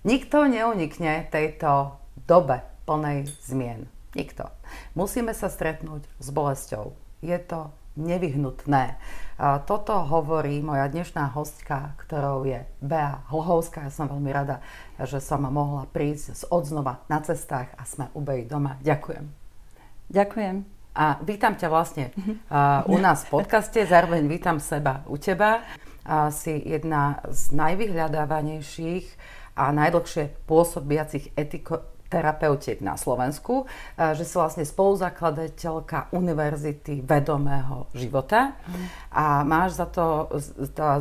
Nikto neunikne tejto dobe plnej zmien. Nikto. Musíme sa stretnúť s bolesťou. Je to nevyhnutné. Toto hovorí moja dnešná hostka, ktorou je Bea Hlhovská. Ja som veľmi rada, že som mohla prísť z odznova na cestách a sme u Bej doma. Ďakujem. Ďakujem. A vítam ťa vlastne uh, u nás v podcaste, zároveň vítam seba u teba. Uh, si jedna z najvyhľadávanejších a najdlhšie pôsobiacich etiko- terapeutiek na Slovensku, e, že si vlastne spoluzakladateľka Univerzity vedomého života a máš za, to,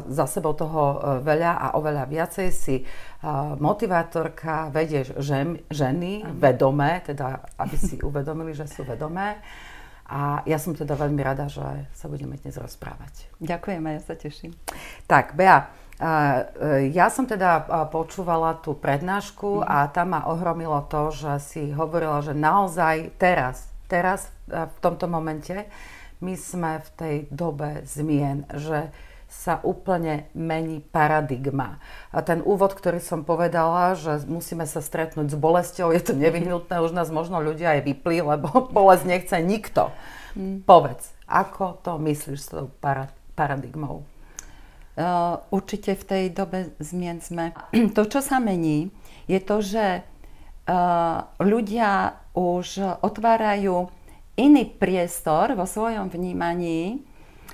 za sebou toho e, veľa a oveľa viacej si e, motivátorka, vedieš žen, ženy vedomé, teda aby si uvedomili, že sú vedomé. A ja som teda veľmi rada, že sa budeme dnes rozprávať. Ďakujem a ja sa teším. Tak, Bea, ja som teda počúvala tú prednášku a tam ma ohromilo to, že si hovorila, že naozaj teraz, teraz v tomto momente my sme v tej dobe zmien, že sa úplne mení paradigma. A ten úvod, ktorý som povedala, že musíme sa stretnúť s bolesťou, je to nevyhnutné, už nás možno ľudia aj vyplí, lebo bolesť nechce nikto. Mm. Povedz, ako to myslíš s tou paradigmou? Eh, určite v tej dobe zmien sme. To, čo sa mení, je to, že eh, ľudia už otvárajú iný priestor vo svojom vnímaní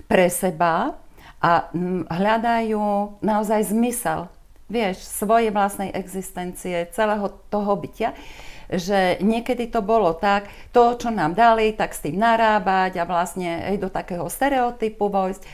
pre seba a hm, hľadajú naozaj zmysel, vieš, svojej vlastnej existencie, celého toho bytia že niekedy to bolo tak, to, čo nám dali, tak s tým narábať a vlastne aj do takého stereotypu vojsť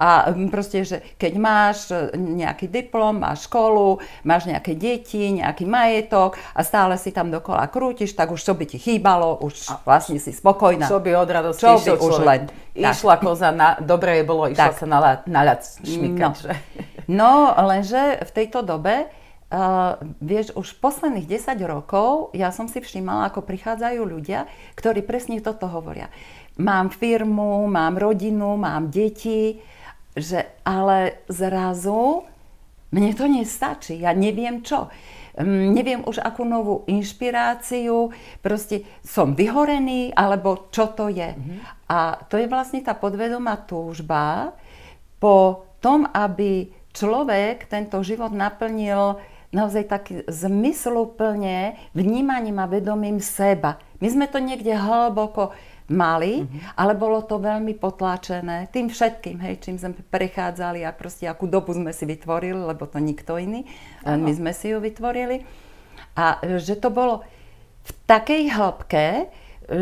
a mm, proste, že keď máš e, nejaký diplom, máš školu, máš nejaké deti, nejaký majetok a stále si tam dokola krútiš, tak už čo by ti chýbalo, už a vlastne si spokojná. Čo by od radosti čo by už len. Išla tak. koza, na, dobre je bolo, išla tak. sa na, na ľad šmykať. No. no, lenže v tejto dobe Uh, vieš, už posledných 10 rokov ja som si všímala, ako prichádzajú ľudia, ktorí presne toto hovoria. Mám firmu, mám rodinu, mám deti, že ale zrazu mne to nestačí, ja neviem čo. Um, neviem už akú novú inšpiráciu, proste som vyhorený, alebo čo to je. Mm-hmm. A to je vlastne tá podvedomá túžba po tom, aby človek tento život naplnil naozaj tak zmysluplne vnímaním a vedomím seba. My sme to niekde hlboko mali, mm-hmm. ale bolo to veľmi potláčené tým všetkým, hej, čím sme prechádzali a proste akú dobu sme si vytvorili, lebo to nikto iný, len my sme si ju vytvorili. A že to bolo v takej hĺbke,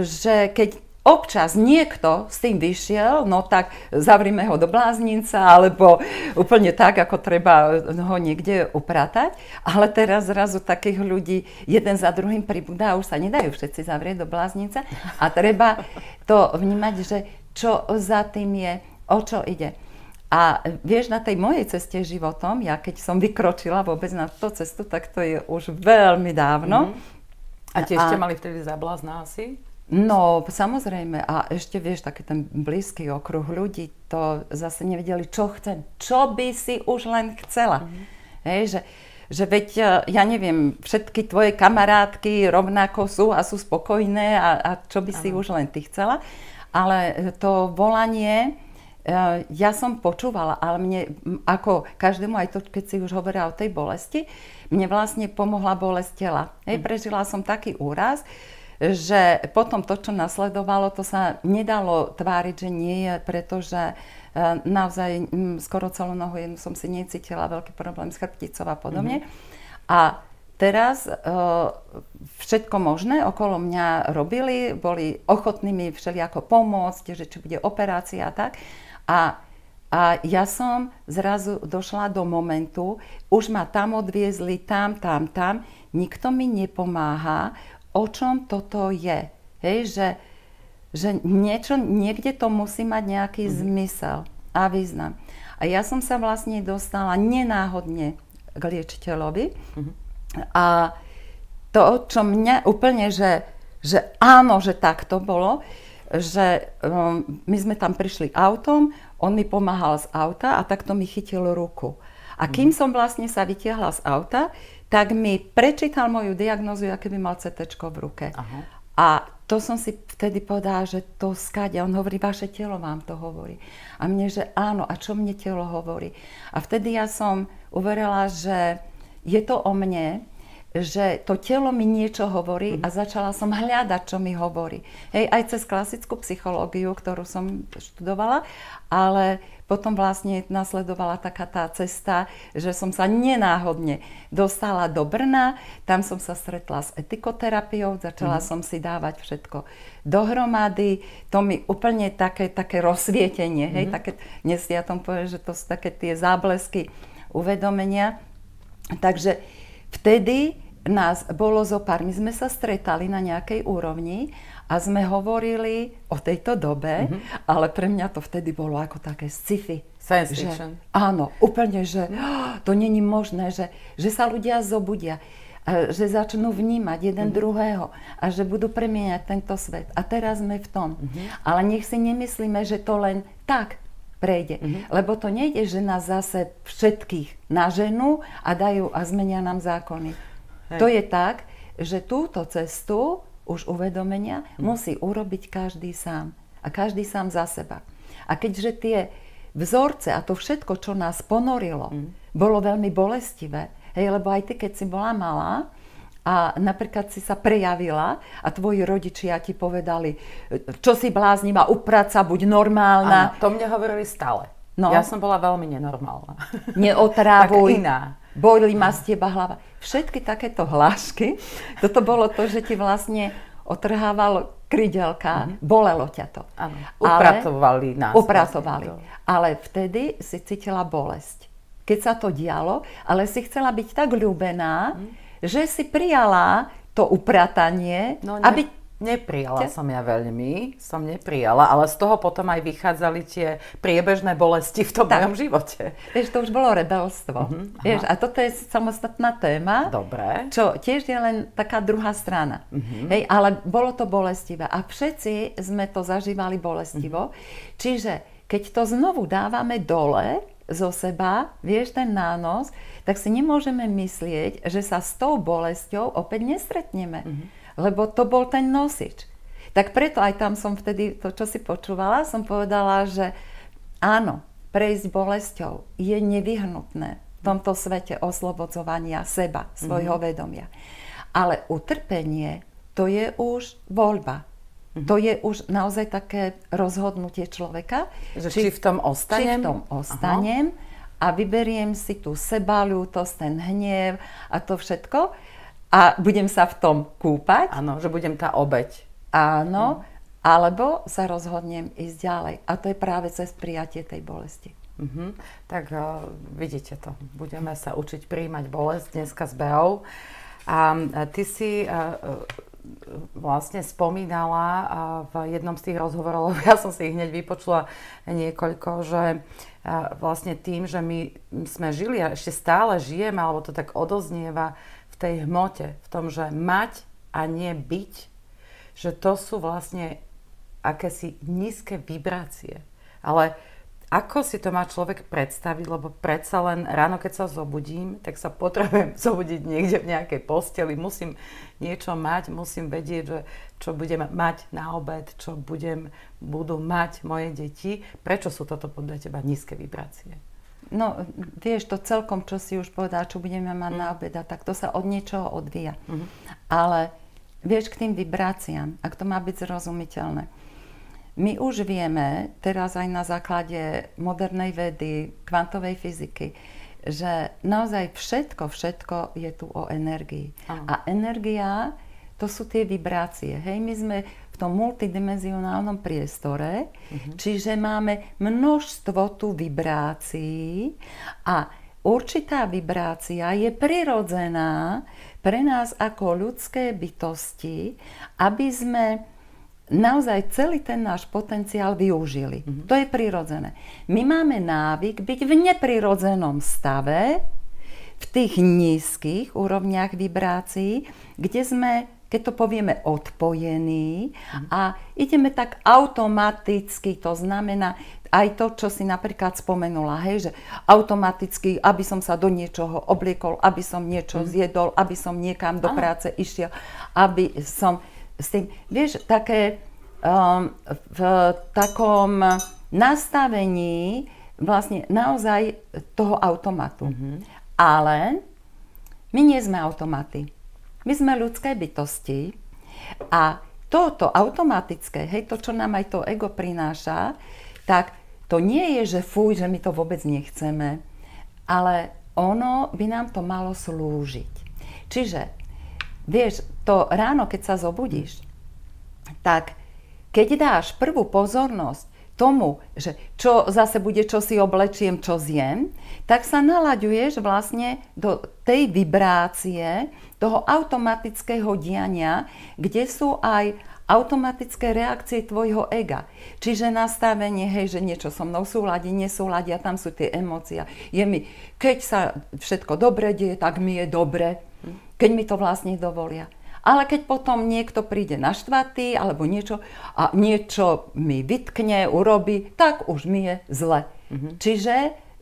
že keď občas niekto s tým vyšiel, no tak zavrime ho do bláznica, alebo úplne tak, ako treba ho niekde upratať. Ale teraz zrazu takých ľudí jeden za druhým pribúda a už sa nedajú všetci zavrieť do bláznice. A treba to vnímať, že čo za tým je, o čo ide. A vieš, na tej mojej ceste životom, ja keď som vykročila vôbec na tú cestu, tak to je už veľmi dávno. Mm-hmm. A tiež ste mali vtedy zablázna asi? No, samozrejme. A ešte, vieš, taký ten blízky okruh ľudí, to zase nevedeli, čo chcem. Čo by si už len chcela. Mm-hmm. Hej, že, že veď, e, ja neviem, všetky tvoje kamarátky rovnako sú a sú spokojné a, a čo by si už len ty chcela. Ale to volanie, e, ja som počúvala, ale mne, ako každému, aj to, keď si už hovorila o tej bolesti, mne vlastne pomohla bolesť tela. Hej, mhm. prežila som taký úraz, že potom to, čo nasledovalo, to sa nedalo tváriť, že nie je, pretože e, naozaj skoro celú nohu jednu som si necítila, veľký problém s chrbticou a podobne. Mm-hmm. A teraz e, všetko možné okolo mňa robili, boli ochotní mi všelijako pomôcť, že či bude operácia a tak. A a ja som zrazu došla do momentu, už ma tam odviezli, tam, tam, tam, nikto mi nepomáha, o čom toto je. Hej, že, že niečo, niekde to musí mať nejaký mm. zmysel a význam. A ja som sa vlastne dostala nenáhodne k liečiteľovi mm. a to, čo mňa úplne, že, že áno, že tak to bolo, že um, my sme tam prišli autom, on mi pomáhal z auta a takto mi chytil ruku. A kým mm. som vlastne sa vytiahla z auta, tak mi prečítal moju diagnózu, aké by mal CT v ruke. Aha. A to som si vtedy povedala, že to skáďa. On hovorí, vaše telo vám to hovorí. A mne, že áno, a čo mne telo hovorí? A vtedy ja som uverila, že je to o mne, že to telo mi niečo hovorí a začala som hľadať, čo mi hovorí. Hej, aj cez klasickú psychológiu, ktorú som študovala, ale potom vlastne nasledovala taká tá cesta, že som sa nenáhodne dostala do Brna, tam som sa stretla s etikoterapiou, začala mm. som si dávať všetko dohromady, to mi úplne také, také rozsvietenie, hej, mm. také, dnes ja tom poviem, že to sú také tie záblesky uvedomenia. Takže vtedy nás bolo zo pár, my sme sa stretali na nejakej úrovni a sme hovorili o tejto dobe, mm-hmm. ale pre mňa to vtedy bolo ako také sci-fi. Science fiction. Že, áno, úplne, že oh, to není možné, že, že sa ľudia zobudia, že začnú vnímať jeden mm-hmm. druhého a že budú premieňať tento svet. A teraz sme v tom. Mm-hmm. Ale nech si nemyslíme, že to len tak prejde. Mm-hmm. Lebo to nejde, že nás zase všetkých naženú a dajú a zmenia nám zákony. Hej. To je tak, že túto cestu už uvedomenia mm-hmm. musí urobiť každý sám. A každý sám za seba. A keďže tie vzorce a to všetko, čo nás ponorilo, mm-hmm. bolo veľmi bolestivé, hej, lebo aj ty, keď si bola malá, a napríklad si sa prejavila a tvoji rodičia ti povedali, čo si bláznivá, uprať sa, buď normálna. Áno, to mne hovorili stále. No. Ja som bola veľmi nenormálna. Neotrávuj. iná. Bojli ma z teba hlava. Všetky takéto hlášky, toto bolo to, že ti vlastne otrhávalo krydelka, mm-hmm. bolelo ťa to. Áno, upratovali nás. Upratovali. Vlastne ale vtedy si cítila bolesť. Keď sa to dialo, ale si chcela byť tak ľúbená, mm že si prijala to upratanie, no, ne, aby... Neprijala som ja veľmi, som neprijala, ale z toho potom aj vychádzali tie priebežné bolesti v tom tak. mojom živote. Vieš, to už bolo rebelstvo. Uh-huh, Vieš, a toto je samostatná téma. Dobre. Čo tiež je len taká druhá strana. Uh-huh. Hej, ale bolo to bolestivé. A všetci sme to zažívali bolestivo. Uh-huh. Čiže keď to znovu dávame dole zo seba, vieš, ten nános, tak si nemôžeme myslieť, že sa s tou bolesťou opäť nestretneme. Mm-hmm. Lebo to bol ten nosič. Tak preto aj tam som vtedy, to čo si počúvala, som povedala, že áno, prejsť bolesťou je nevyhnutné v tomto svete oslobodzovania seba, svojho mm-hmm. vedomia. Ale utrpenie, to je už voľba. Mm-hmm. To je už naozaj také rozhodnutie človeka. Že či, či v tom ostanem? Či v tom ostanem. Aha a vyberiem si tú sebalútosť, ten hnev a to všetko a budem sa v tom kúpať. Áno, že budem tá obeď. Áno, mm. alebo sa rozhodnem ísť ďalej. A to je práve cez prijatie tej bolesti. Mm-hmm. Tak uh, vidíte to. Budeme sa učiť príjmať bolesť dneska s Beou. A uh, ty si uh, vlastne spomínala v jednom z tých rozhovorov, ja som si ich hneď vypočula niekoľko, že vlastne tým, že my sme žili a ešte stále žijeme, alebo to tak odoznieva tej hmote, v tom, že mať a nie byť, že to sú vlastne akési nízke vibrácie. Ale ako si to má človek predstaviť, lebo predsa len ráno, keď sa zobudím, tak sa potrebujem zobudiť niekde v nejakej posteli, musím niečo mať, musím vedieť, že čo budem mať na obed, čo budem, budú mať moje deti. Prečo sú toto podľa teba nízke vibrácie? No, vieš, to celkom, čo si už povedal, čo budeme mať mm. na obed, tak to sa od niečoho odvíja. Mm. Ale vieš, k tým vibráciám, ak to má byť zrozumiteľné, my už vieme, teraz aj na základe modernej vedy, kvantovej fyziky, že naozaj všetko, všetko je tu o energii. Aha. A energia, to sú tie vibrácie. Hej, my sme tom multidimenzionálnom priestore, uh-huh. čiže máme množstvo tu vibrácií a určitá vibrácia je prirodzená pre nás ako ľudské bytosti, aby sme naozaj celý ten náš potenciál využili. Mm-hmm. To je prirodzené. My máme návyk byť v neprirodzenom stave, v tých nízkych úrovniach vibrácií, kde sme, keď to povieme, odpojení mm-hmm. a ideme tak automaticky, to znamená, aj to, čo si napríklad spomenula, hej, že automaticky, aby som sa do niečoho obliekol, aby som niečo mm. zjedol, aby som niekam do práce išiel, aby som s tým, vieš, také um, v takom nastavení vlastne naozaj toho automatu. Mm-hmm. Ale my nie sme automaty. My sme ľudské bytosti a toto automatické, hej, to, čo nám aj to ego prináša, tak to nie je, že fuj, že my to vôbec nechceme, ale ono by nám to malo slúžiť. Čiže, vieš, to ráno, keď sa zobudíš, tak keď dáš prvú pozornosť tomu, že čo zase bude, čo si oblečiem, čo zjem, tak sa nalaďuješ vlastne do tej vibrácie, toho automatického diania, kde sú aj automatické reakcie tvojho ega. Čiže nastavenie, hej, že niečo so mnou súladí, nesúladí a tam sú tie emócie. Je mi, keď sa všetko dobre deje, tak mi je dobre, keď mi to vlastne dovolia. Ale keď potom niekto príde naštvatý alebo niečo a niečo mi vytkne, urobí, tak už mi je zle. Mm-hmm. Čiže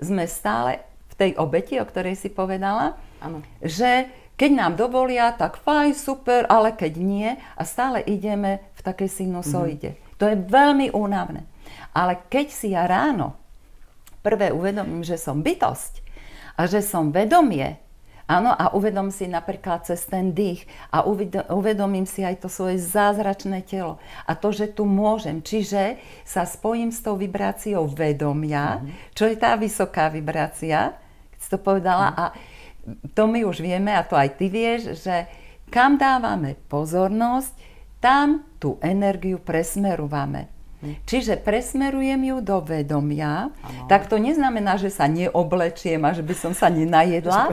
sme stále v tej obeti, o ktorej si povedala, ano. že keď nám dovolia, tak fajn, super, ale keď nie a stále ideme v takej sinusoide. Mm-hmm. To je veľmi únavné. Ale keď si ja ráno prvé uvedomím, že som bytosť a že som vedomie, áno, a uvedom si napríklad cez ten dých a uvedomím si aj to svoje zázračné telo a to, že tu môžem. Čiže sa spojím s tou vibráciou vedomia, mm-hmm. čo je tá vysoká vibrácia, keď si to povedala, mm-hmm. a to my už vieme, a to aj ty vieš, že kam dávame pozornosť, tam tú energiu presmerujeme. Hm. Čiže presmerujem ju do vedomia, ano. tak to neznamená, že sa neoblečiem a že by som sa nenajedla,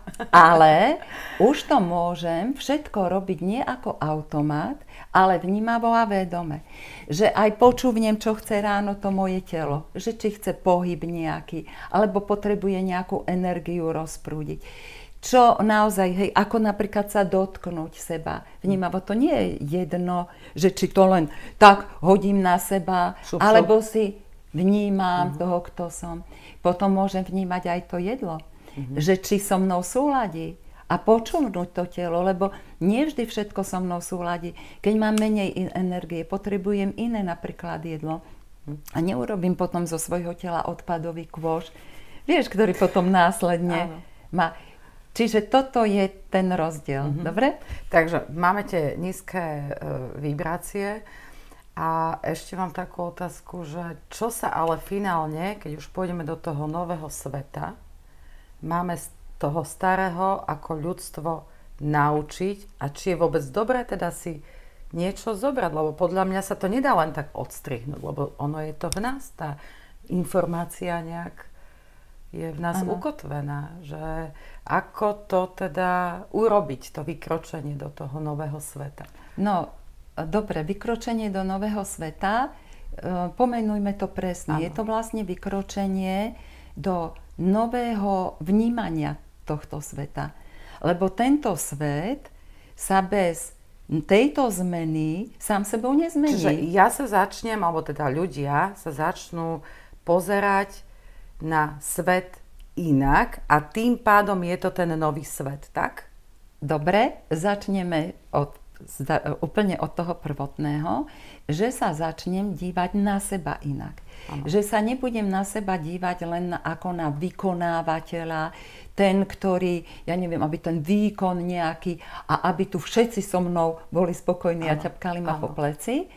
ale už to môžem všetko robiť nie ako automat, ale vnímavo a vedome. Že aj počúvnem, čo chce ráno to moje telo. Že či chce pohyb nejaký, alebo potrebuje nejakú energiu rozprúdiť. Čo naozaj, hej, ako napríklad sa dotknúť seba. Vnímavo to nie je jedno, že či to len tak hodím na seba, šup, šup. alebo si vnímam uh-huh. toho, kto som. Potom môžem vnímať aj to jedlo. Uh-huh. Že či so mnou súladí a počúvnuť to telo, lebo nie vždy všetko so mnou súladí. Keď mám menej energie, potrebujem iné napríklad jedlo a neurobím potom zo svojho tela odpadový kôš, vieš, ktorý potom následne má. Čiže toto je ten rozdiel. Mm-hmm. Dobre? Takže máme tie nízke e, vibrácie a ešte mám takú otázku, že čo sa ale finálne, keď už pôjdeme do toho nového sveta, máme toho starého ako ľudstvo naučiť a či je vôbec dobré teda si niečo zobrať, lebo podľa mňa sa to nedá len tak odstrihnúť, lebo ono je to v nás, tá informácia nejak je v nás ano. ukotvená, že ako to teda urobiť, to vykročenie do toho nového sveta. No, dobre, vykročenie do nového sveta, e, pomenujme to presne. Ano. Je to vlastne vykročenie do nového vnímania tohto sveta. Lebo tento svet sa bez tejto zmeny sám sebou nezmení. Čiže ja sa začnem, alebo teda ľudia sa začnú pozerať na svet inak a tým pádom je to ten nový svet, tak? Dobre, začneme od, úplne od toho prvotného, že sa začnem dívať na seba inak. Ano. Že sa nebudem na seba dívať len ako na vykonávateľa, ten, ktorý, ja neviem, aby ten výkon nejaký a aby tu všetci so mnou boli spokojní ano, a ťapkali ma ano. po pleci,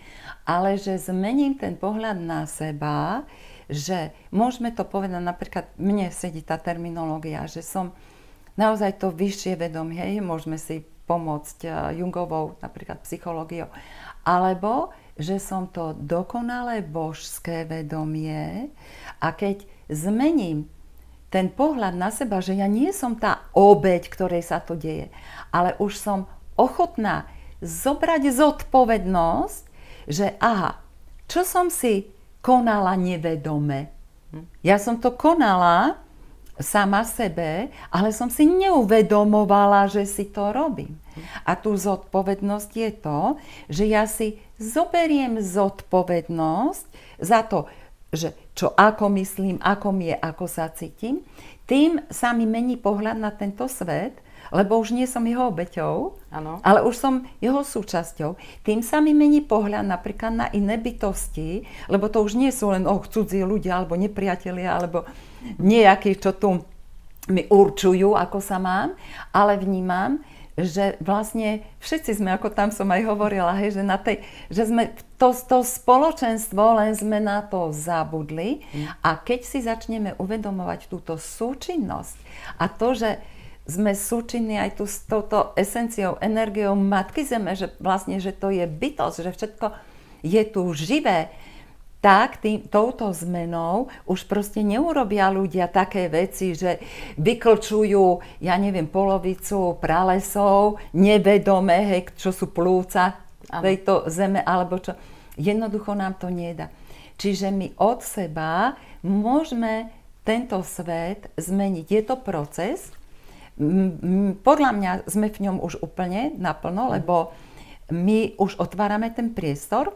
ale že zmením ten pohľad na seba, že môžeme to povedať, napríklad mne sedí tá terminológia, že som naozaj to vyššie vedomie, môžeme si pomôcť eh, Jungovou napríklad psychológiou, alebo že som to dokonalé božské vedomie a keď zmením ten pohľad na seba, že ja nie som tá obeď, ktorej sa to deje, ale už som ochotná zobrať zodpovednosť, že aha, čo som si konala nevedome. Ja som to konala sama sebe, ale som si neuvedomovala, že si to robím. A tu zodpovednosť je to, že ja si zoberiem zodpovednosť za to, že čo ako myslím, ako mi je, ako sa cítim, tým sa mi mení pohľad na tento svet, lebo už nie som jeho obeťou, ano. ale už som jeho súčasťou. Tým sa mi mení pohľad napríklad na iné bytosti, lebo to už nie sú len oh, cudzí ľudia, alebo nepriatelia, alebo nejakí, čo tu mi určujú, ako sa mám, ale vnímam, že vlastne všetci sme, ako tam som aj hovorila, hej, že, na tej, že sme to, to spoločenstvo, len sme na to zabudli mm. a keď si začneme uvedomovať túto súčinnosť a to, že sme súčinní aj tu s touto esenciou, energiou Matky Zeme, že vlastne, že to je bytosť, že všetko je tu živé, tak tým, touto zmenou už proste neurobia ľudia také veci, že vyklčujú, ja neviem, polovicu pralesov, nevedome, hej, čo sú plúca tejto zeme, alebo čo. Jednoducho nám to nedá. Čiže my od seba môžeme tento svet zmeniť. Je to proces. Podľa mňa sme v ňom už úplne naplno, lebo my už otvárame ten priestor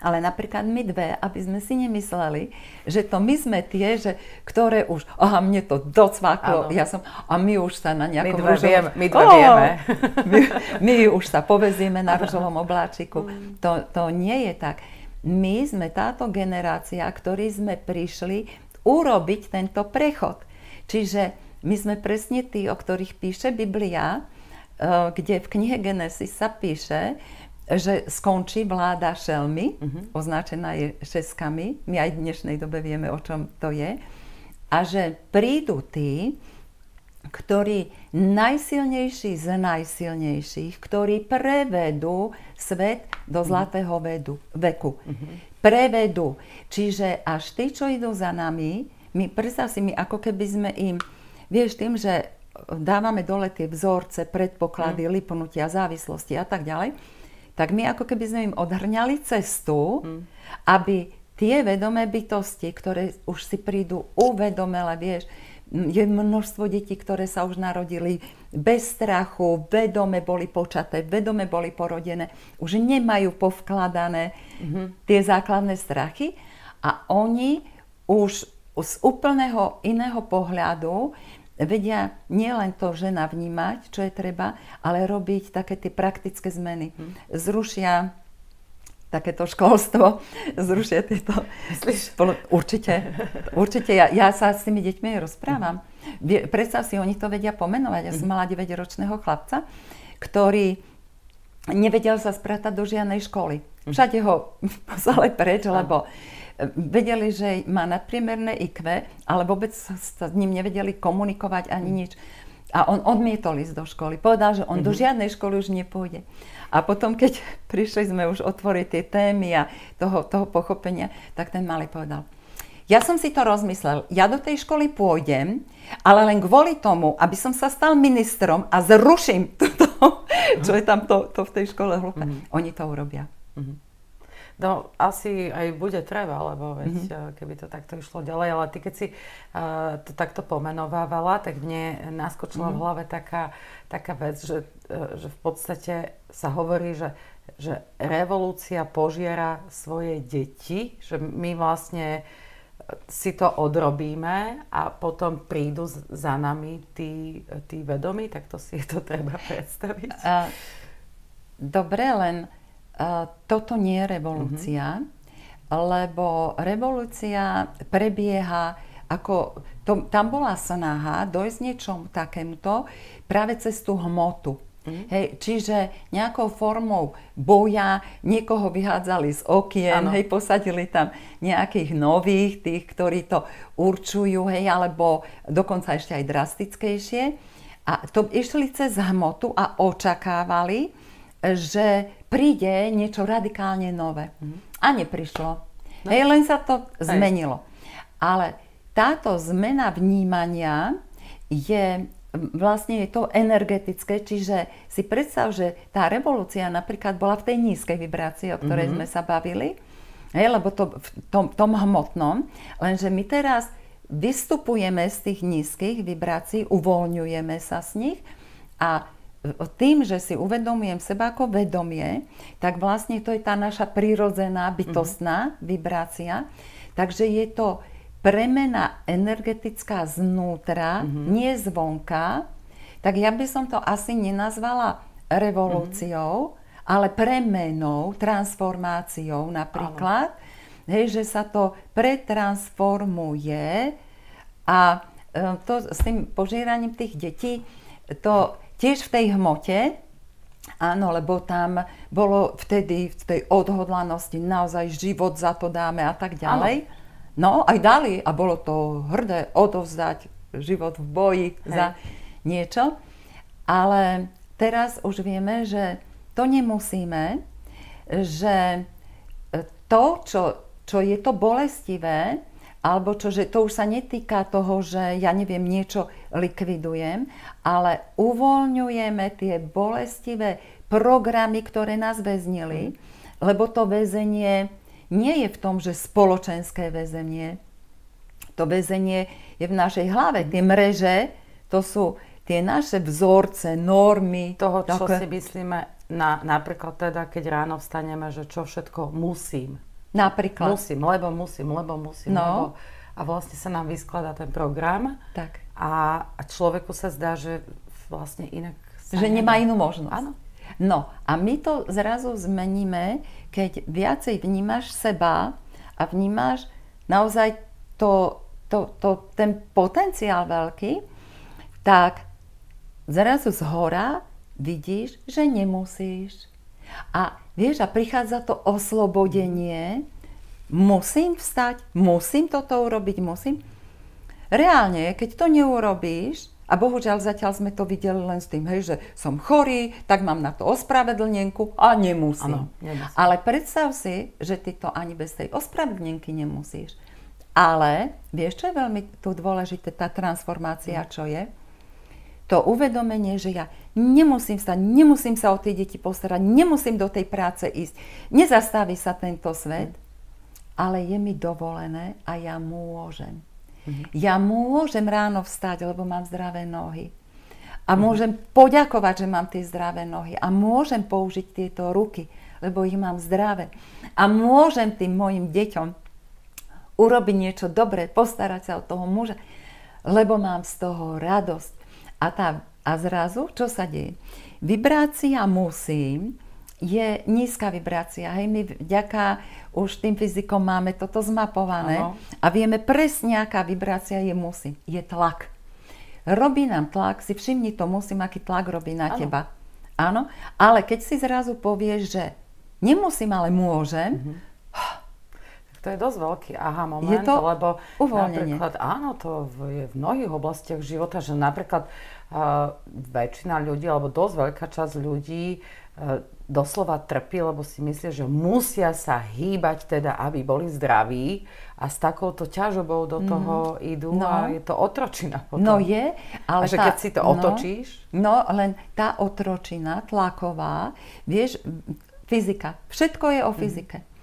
ale napríklad my dve, aby sme si nemysleli, že to my sme tie, že, ktoré už, aha, mne to docvaklo, ja som, a my už sa na nejakom my rúžovom... Vieme, my dve oh, vieme. my, my už sa povezíme na rúžovom obláčiku. Mm. To, to nie je tak. My sme táto generácia, ktorí sme prišli urobiť tento prechod. Čiže my sme presne tí, o ktorých píše Biblia, eh, kde v knihe Genesis sa píše, že skončí vláda šelmy, uh-huh. označená je šeskami, my aj v dnešnej dobe vieme, o čom to je, a že prídu tí, ktorí najsilnejší z najsilnejších, ktorí prevedú svet do mhm. zlatého vedu, veku. Uh-huh. Prevedú. Čiže až tí, čo idú za nami, my, predstav si my, ako keby sme im, vieš, tým, že dávame dole tie vzorce, predpoklady, uh-huh. lipnutia, závislosti a tak ďalej, tak my ako keby sme im odhrňali cestu, hmm. aby tie vedomé bytosti, ktoré už si prídu uvedomele, vieš, je množstvo detí, ktoré sa už narodili bez strachu, vedome boli počaté, vedome boli porodené, už nemajú povkladané mm-hmm. tie základné strachy a oni už z úplného iného pohľadu vedia nielen to žena vnímať, čo je treba, ale robiť také tie praktické zmeny. Hm. Zrušia takéto školstvo, zrušia tieto... Myslíš? Určite, určite. Ja, ja sa s tými deťmi rozprávam. Predstav si, oni to vedia pomenovať. Ja som hm. mala 9-ročného chlapca, ktorý nevedel sa sprátať do žiadnej školy. Všade ho poslali preč, lebo vedeli, že má nadpriemerné IQ, ale vôbec sa s ním nevedeli komunikovať ani nič. A on odmietol ísť do školy. Povedal, že on mm-hmm. do mhm. žiadnej školy už nepôjde. A potom, keď prišli sme už otvoriť tie témy a toho, toho pochopenia, tak ten malý povedal, ja som si to rozmyslel, ja do tej školy pôjdem, ale len kvôli tomu, aby som sa stal ministrom a zruším to, čo je tam to, to v tej škole hlúpe. Mm-hmm. Oni to urobia. Mm-hmm. No asi aj bude treba, lebo veď, mm-hmm. keby to takto išlo ďalej, ale ty keď si uh, to takto pomenovávala, tak mne naskočila mm-hmm. v hlave taká, taká vec, že, uh, že v podstate sa hovorí, že, že revolúcia požiera svoje deti, že my vlastne si to odrobíme a potom prídu za nami tí, tí vedomí, tak to si to treba predstaviť. Dobre, len toto nie je revolúcia, mm-hmm. lebo revolúcia prebieha ako, to, tam bola snaha dojsť niečom takémuto práve cez tú hmotu. Mm. Hej, čiže nejakou formou boja niekoho vyhádzali z okien, hej, posadili tam nejakých nových, tých, ktorí to určujú, hej, alebo dokonca ešte aj drastickejšie. A to išli cez hmotu a očakávali, že príde niečo radikálne nové. Mm. A neprišlo. No. Hej, len sa to Hej. zmenilo. Ale táto zmena vnímania je vlastne je to energetické, čiže si predstav, že tá revolúcia napríklad bola v tej nízkej vibrácii, o ktorej mm-hmm. sme sa bavili, hej, lebo to v tom, tom hmotnom, lenže my teraz vystupujeme z tých nízkych vibrácií, uvoľňujeme sa z nich a tým, že si uvedomujem seba ako vedomie, tak vlastne to je tá naša prirodzená bytostná mm-hmm. vibrácia. Takže je to premena energetická znútra, mm-hmm. nie zvonka. Tak ja by som to asi nenazvala revolúciou, mm-hmm. ale premenou, transformáciou napríklad. Hej, že sa to pretransformuje a e, to s tým požieraním tých detí, to tiež v tej hmote, áno, lebo tam bolo vtedy v tej odhodlanosti naozaj život za to dáme a tak ďalej. Áno. No, aj dali a bolo to hrdé odovzdať život v boji Hej. za niečo. Ale teraz už vieme, že to nemusíme, že to, čo, čo je to bolestivé, alebo čo, že to už sa netýka toho, že ja neviem, niečo likvidujem, ale uvoľňujeme tie bolestivé programy, ktoré nás väznili, lebo to väzenie nie je v tom, že spoločenské väzenie. To väzenie je v našej hlave. Tie mreže, to sú tie naše vzorce, normy. Toho, čo také... si myslíme, na, napríklad teda, keď ráno vstaneme, že čo všetko musím. Napríklad. Musím, lebo musím, lebo musím, no. lebo... A vlastne sa nám vyskladá ten program. Tak. A, a človeku sa zdá, že vlastne inak... Že nemá inú možnosť. Áno. No a my to zrazu zmeníme, keď viacej vnímaš seba a vnímaš naozaj to, to, to, ten potenciál veľký, tak zrazu z hora vidíš, že nemusíš. A vieš, a prichádza to oslobodenie, musím vstať, musím toto urobiť, musím. Reálne, keď to neurobíš, a bohužiaľ zatiaľ sme to videli len s tým, hej, že som chorý, tak mám na to ospravedlnenku a nemusím. Ano, Ale predstav si, že ty to ani bez tej ospravedlnenky nemusíš. Ale vieš, čo je veľmi tu dôležité, tá transformácia, čo je? To uvedomenie, že ja nemusím stať, nemusím sa o tie deti postarať, nemusím do tej práce ísť, nezastaví sa tento svet, ale je mi dovolené a ja môžem. Mm-hmm. Ja môžem ráno vstať, lebo mám zdravé nohy. A mm-hmm. môžem poďakovať, že mám tie zdravé nohy. A môžem použiť tieto ruky, lebo ich mám zdravé. A môžem tým mojim deťom urobiť niečo dobré, postarať sa o toho muža, lebo mám z toho radosť. A, tá, a zrazu, čo sa deje? Vibrácia musím je nízka vibrácia. Hej, my vďaka už tým fyzikom máme toto zmapované ano. a vieme presne, aká vibrácia je musí. Je tlak. Robí nám tlak, si všimni to musím, aký tlak robí na ano. teba. Áno, ale keď si zrazu povieš, že nemusím, ale môžem, mm-hmm. To je dosť veľký aha moment, je to lebo uvoľnenie. napríklad, áno, to je v mnohých oblastiach života, že napríklad uh, väčšina ľudí, alebo dosť veľká časť ľudí uh, doslova trpí, lebo si myslia, že musia sa hýbať teda, aby boli zdraví a s takouto ťažobou do mhm. toho mm. idú no. a je to otročina potom. No je, ale a že tá, keď si to no, otočíš... No, len tá otročina tlaková, vieš, fyzika, všetko je o mhm. fyzike. Mm.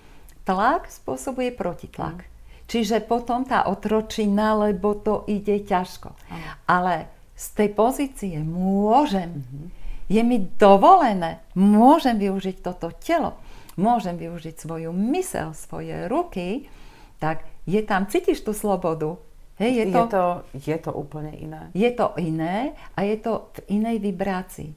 Tlak spôsobuje protitlak. Mm. Čiže potom tá otročina, lebo to ide ťažko. Mm. Ale z tej pozície môžem mm-hmm je mi dovolené, môžem využiť toto telo, môžem využiť svoju mysel, svoje ruky, tak je tam, cítiš tú slobodu. Hej, je, to, je, to, je to úplne iné. Je to iné a je to v inej vibrácii.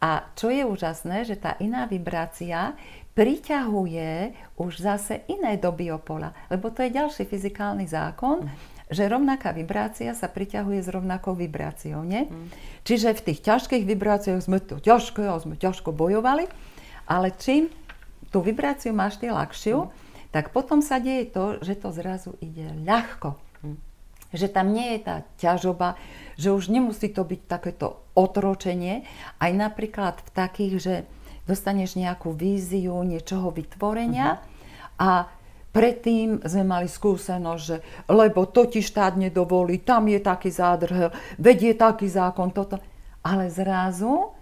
A čo je úžasné, že tá iná vibrácia priťahuje už zase iné do biopola, lebo to je ďalší fyzikálny zákon, že rovnaká vibrácia sa priťahuje s rovnakou vibráciou, nie? Mm. Čiže v tých ťažkých vibráciách sme to ťažko a sme ťažko bojovali, ale čím tú vibráciu máš ty ľahšiu, mm. tak potom sa deje to, že to zrazu ide ľahko. Mm. Že tam nie je tá ťažoba, že už nemusí to byť takéto otročenie, aj napríklad v takých, že dostaneš nejakú víziu niečoho vytvorenia mm-hmm. a Predtým sme mali skúsenosť, že lebo to ti štát nedovolí, tam je taký zádrhel, vedie taký zákon, toto. Ale zrazu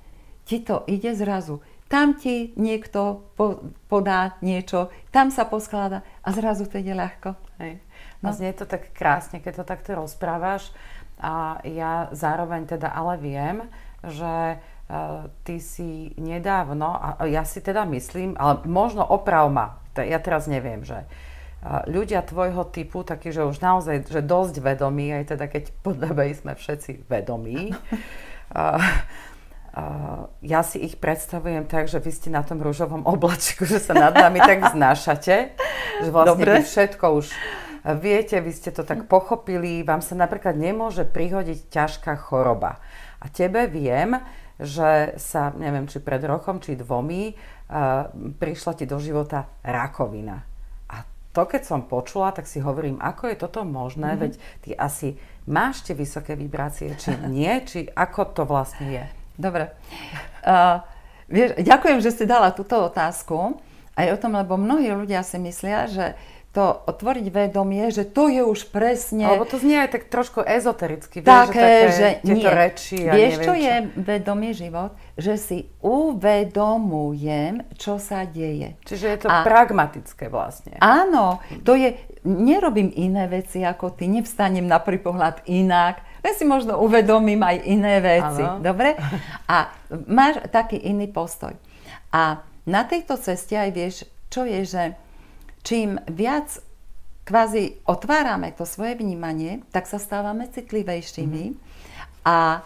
ti to ide zrazu. Tam ti niekto po, podá niečo, tam sa posklada a zrazu to ide ľahko. Hej. No. Znie to tak krásne, keď to takto rozprávaš. A ja zároveň teda ale viem, že ty si nedávno, a ja si teda myslím, ale možno oprav ma, ja teraz neviem, že ľudia tvojho typu, takí, že už naozaj že dosť vedomí, aj teda keď podľa sme všetci vedomí, ja si ich predstavujem tak, že vy ste na tom rúžovom oblačku, že sa nad nami tak vznášate, že vlastne Dobre. vy všetko už viete, vy ste to tak pochopili, vám sa napríklad nemôže prihodiť ťažká choroba. A tebe viem, že sa, neviem, či pred rokom, či dvomi, uh, prišla ti do života rakovina. A to, keď som počula, tak si hovorím, ako je toto možné, mm-hmm. veď ty asi máš tie vysoké vibrácie, či nie, či ako to vlastne je. Dobre. Uh, vieš, ďakujem, že si dala túto otázku. Aj o tom, lebo mnohí ľudia si myslia, že to otvoriť vedomie, že to je už presne... Lebo to znie aj tak trošku ezotericky. Také, vieš, že, také, že nie. reči a Vieš, čo, čo je vedomý život? Že si uvedomujem, čo sa deje. Čiže je to a, pragmatické vlastne. Áno, to je... Nerobím iné veci ako ty, nevstanem na prvý pohľad inak, len si možno uvedomím aj iné veci. Ano. Dobre? A máš taký iný postoj. A na tejto ceste aj vieš, čo je, že čím viac kvázi otvárame to svoje vnímanie, tak sa stávame citlivejšími mm. a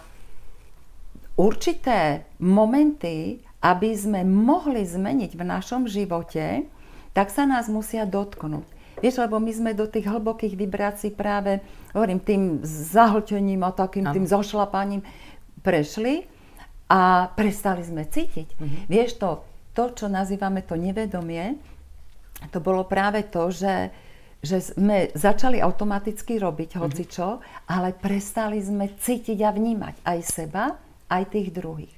určité momenty, aby sme mohli zmeniť v našom živote, tak sa nás musia dotknúť. Vieš, lebo my sme do tých hlbokých vibrácií práve, hovorím, tým zahltením a takým tým zašlapaním prešli a prestali sme cítiť. Mm-hmm. Vieš, to, to, čo nazývame to nevedomie, to bolo práve to, že, že sme začali automaticky robiť mhm. hocičo, mm-hmm. ale prestali sme cítiť a vnímať aj seba, aj tých druhých.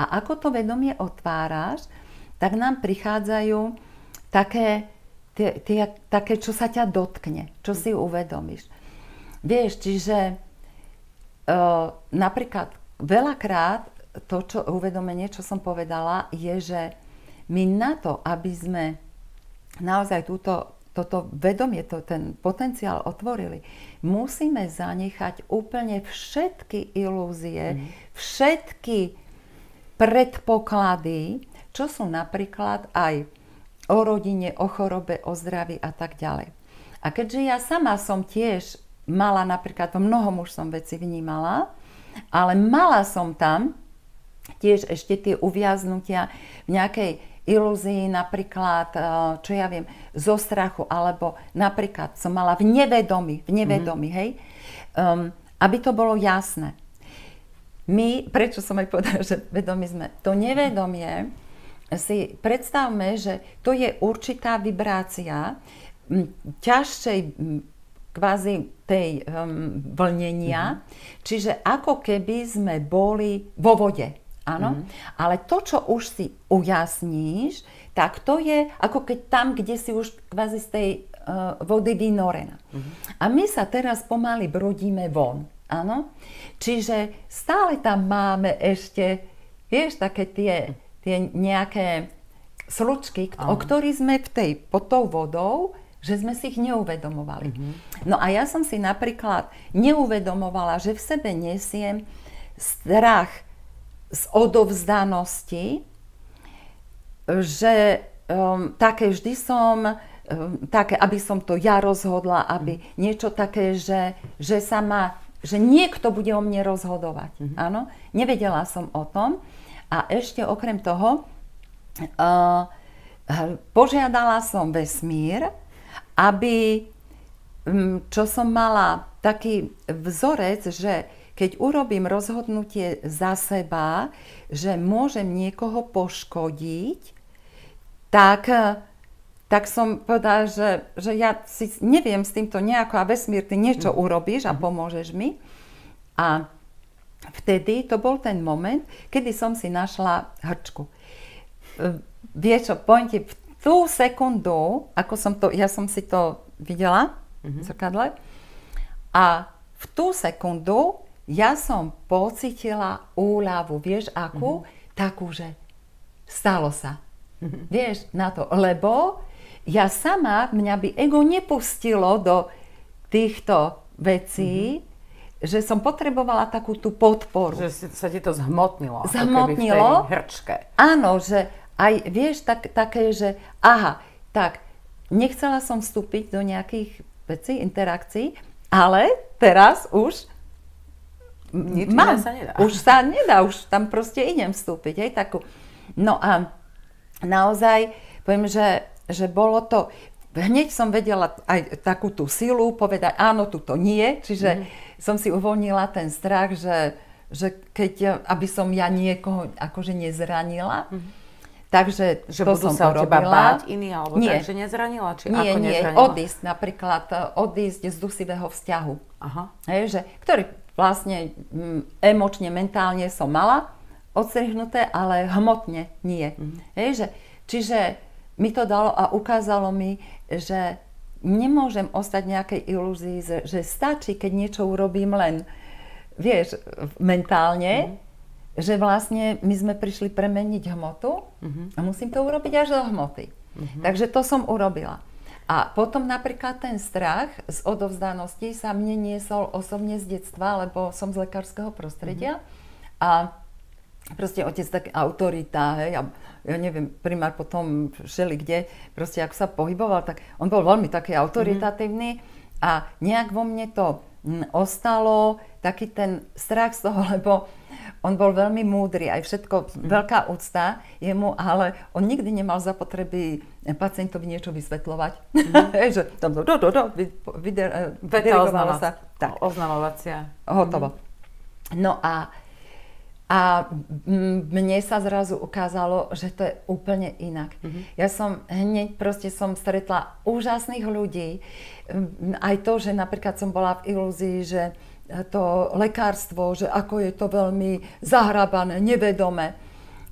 A ako to vedomie otváraš, tak nám prichádzajú také tie, tie, také, čo sa ťa dotkne, čo si uvedomíš. Vieš, čiže uh, napríklad veľakrát to, čo uvedomenie, čo som povedala, je, že my na to, aby sme naozaj túto, toto vedomie, to, ten potenciál otvorili, musíme zanechať úplne všetky ilúzie, mm. všetky predpoklady, čo sú napríklad aj o rodine, o chorobe, o zdraví a tak ďalej. A keďže ja sama som tiež mala napríklad, v mnohom už som veci vnímala, ale mala som tam tiež ešte tie uviaznutia v nejakej ilúzii, napríklad, eh, čo ja viem, zo strachu, alebo napríklad som mala v nevedomí, v nevedomí, mm-hmm. hej, um, aby to bolo jasné. My, prečo som aj povedala, že vedomí sme, to nevedomie, si predstavme, že to je určitá vibrácia ťažšej kvázi tej um, vlnenia, mm-hmm. čiže ako keby sme boli vo vode. Áno, mm-hmm. ale to, čo už si ujasníš, tak to je ako keď tam, kde si už kvázi z tej uh, vody vynorená. Mm-hmm. A my sa teraz pomaly brodíme von. Áno, čiže stále tam máme ešte, vieš, také tie tie nejaké slučky, o ktorých sme v tej, pod tou vodou, že sme si ich neuvedomovali. Mm-hmm. No a ja som si napríklad neuvedomovala, že v sebe nesiem strach z odovzdanosti, že um, také vždy som, um, také, aby som to ja rozhodla, aby mm. niečo také, že, že sa ma, že niekto bude o mne rozhodovať. Mm-hmm. Áno, nevedela som o tom. A ešte okrem toho, uh, požiadala som vesmír, aby, um, čo som mala taký vzorec, že keď urobím rozhodnutie za seba, že môžem niekoho poškodiť, tak, tak som povedala, že, že ja si neviem s týmto nejako a vesmír, ty niečo mhm. urobíš a mhm. pomôžeš mi. A vtedy to bol ten moment, kedy som si našla hrčku. E, vieš čo, poviem ti, v tú sekundu, ako som to, ja som si to videla mm-hmm. zrkadle, a v tú sekundu ja som pocitila úľavu, vieš akú? Mm-hmm. Takú, že stalo sa. Mm-hmm. Vieš, na to, lebo ja sama, mňa by ego nepustilo do týchto vecí, mm-hmm že som potrebovala takú tú podporu. Že sa ti to zhmotnilo. Zhmotnilo. Ako v tej hrčke. Áno, že aj vieš tak, také, že aha, tak nechcela som vstúpiť do nejakých vecí, interakcií, ale teraz už Nič mám. sa nedá. Už sa nedá, už tam proste idem vstúpiť. Hej, takú. No a naozaj, poviem, že, že bolo to, hneď som vedela aj takú tú silu povedať, áno, tuto nie, čiže mm. som si uvoľnila ten strach, že, že keď, aby som ja niekoho akože nezranila, mm. Takže že to budú som sa o teba urobila. báť iní, alebo Nie. tak, že nezranila? Či Nie, ako nie, nezranila? odísť napríklad, odísť z dusivého vzťahu. Aha. Hej, že, ktorý vlastne mm, emočne, mentálne som mala odstrihnuté, ale hmotne nie. Mhm. Hej, že, čiže mi to dalo a ukázalo mi, že nemôžem ostať nejakej ilúzii, že, že stačí, keď niečo urobím len, vieš, mentálne, Mhm. že vlastne my sme prišli premeniť hmotu Mhm. a musím to urobiť až do hmoty. Takže to som urobila. A potom napríklad ten strach z odovzdanosti sa mne niesol osobne z detstva, lebo som z lekárskeho prostredia. A proste otec tak autorita, hej, a ja neviem, primár potom všeli kde, proste ako sa pohyboval, tak on bol veľmi taký autoritatívny a nejak vo mne to mm, ostalo, taký ten strach z toho, lebo on bol veľmi múdry, aj všetko, veľká úcta jemu, ale on nikdy nemal zapotreby pacientovi niečo vysvetľovať. Hej, že tam do, do, do, vyder, eh, Veta oznama- sa. Tak oznamovacia. hotovo. No a, a mne sa zrazu ukázalo, že to je úplne inak. Ja som hneď proste som stretla úžasných ľudí. Aj to, že napríklad som bola v ilúzii, že to lekárstvo, že ako je to veľmi zahrabané, nevedomé.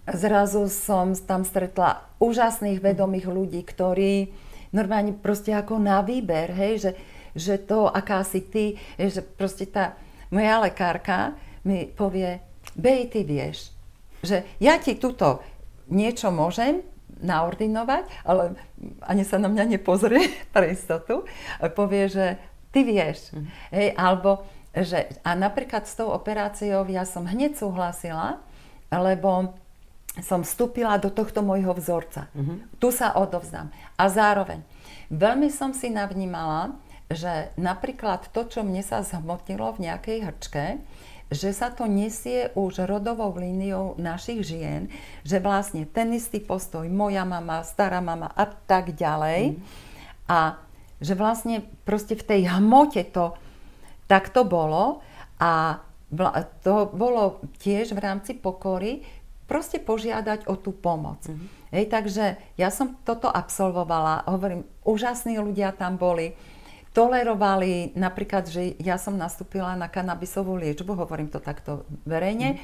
Zrazu som tam stretla úžasných vedomých ľudí, ktorí normálne proste ako na výber, hej, že, že to, aká si ty, že proste tá moja lekárka mi povie, Bej, ty vieš, že ja ti tuto niečo môžem naordinovať, ale ani sa na mňa nepozrie pre istotu, povie, že ty vieš. Hej, alebo, že, a napríklad s tou operáciou ja som hneď súhlasila, lebo som vstúpila do tohto môjho vzorca. Tu sa odovzdám. A zároveň, veľmi som si navnímala, že napríklad to, čo mne sa zhmotnilo v nejakej hrčke, že sa to nesie už rodovou líniou našich žien, že vlastne ten istý postoj, moja mama, stará mama a tak ďalej. A že vlastne proste v tej hmote to tak to bolo a to bolo tiež v rámci pokory proste požiadať o tú pomoc. Hej, takže ja som toto absolvovala, hovorím, úžasní ľudia tam boli, tolerovali napríklad, že ja som nastúpila na kanabisovú liečbu, hovorím to takto verejne.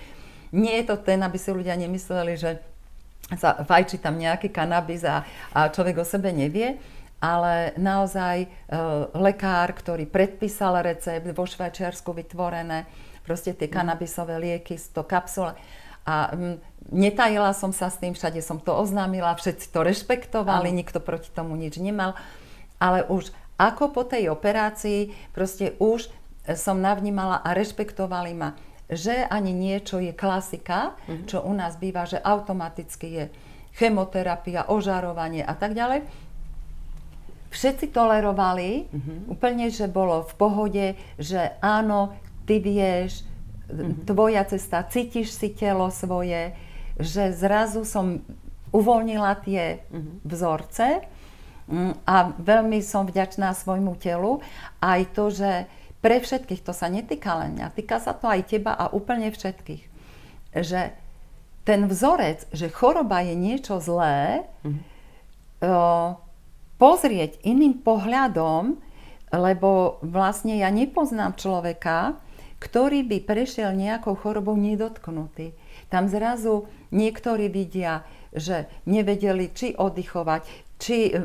Nie je to ten, aby si ľudia nemysleli, že sa fajčí tam nejaký kanabis a, a človek o sebe nevie, ale naozaj e, lekár, ktorý predpísal recept vo Švajčiarsku vytvorené, proste tie kanabisové lieky, to kapsule. A mm, netajila som sa s tým, všade som to oznámila, všetci to rešpektovali, Áno. nikto proti tomu nič nemal. Ale už ako po tej operácii, proste už som navnímala a rešpektovali ma, že ani niečo je klasika, čo u nás býva, že automaticky je chemoterapia, ožarovanie a tak ďalej. Všetci tolerovali, úplne, že bolo v pohode, že áno, ty vieš, tvoja cesta, cítiš si telo svoje, že zrazu som uvoľnila tie vzorce mm, a veľmi som vďačná svojmu telu. Aj to, že pre všetkých, to sa netýka len mňa, týka sa to aj teba a úplne všetkých, že ten vzorec, že choroba je niečo zlé, o, pozrieť iným pohľadom, lebo vlastne ja nepoznám človeka, ktorý by prešiel nejakou chorobou nedotknutý. Tam zrazu niektorí vidia, že nevedeli či oddychovať, či e,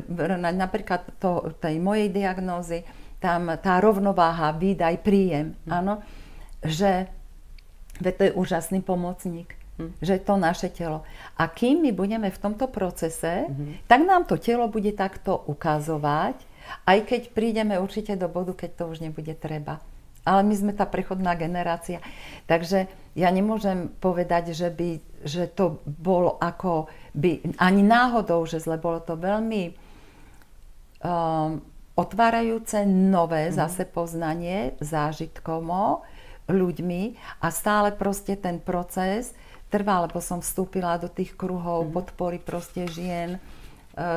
napríklad to, tej mojej diagnózy, tam tá rovnováha, výdaj, príjem, áno, že to je úžasný pomocník, že to naše telo. A kým my budeme v tomto procese, tak nám to telo bude takto ukazovať, aj keď prídeme určite do bodu, keď to už nebude treba. ale my sme tá prechodná generácia. Takže ja nemôžem povedať, že, by, že to bolo ako by, ani náhodou, že zle, bolo to veľmi um, otvárajúce nové mm. zase poznanie zážitkomo ľuďmi a stále proste ten proces trvá, lebo som vstúpila do tých kruhov mm. podpory proste žien, e,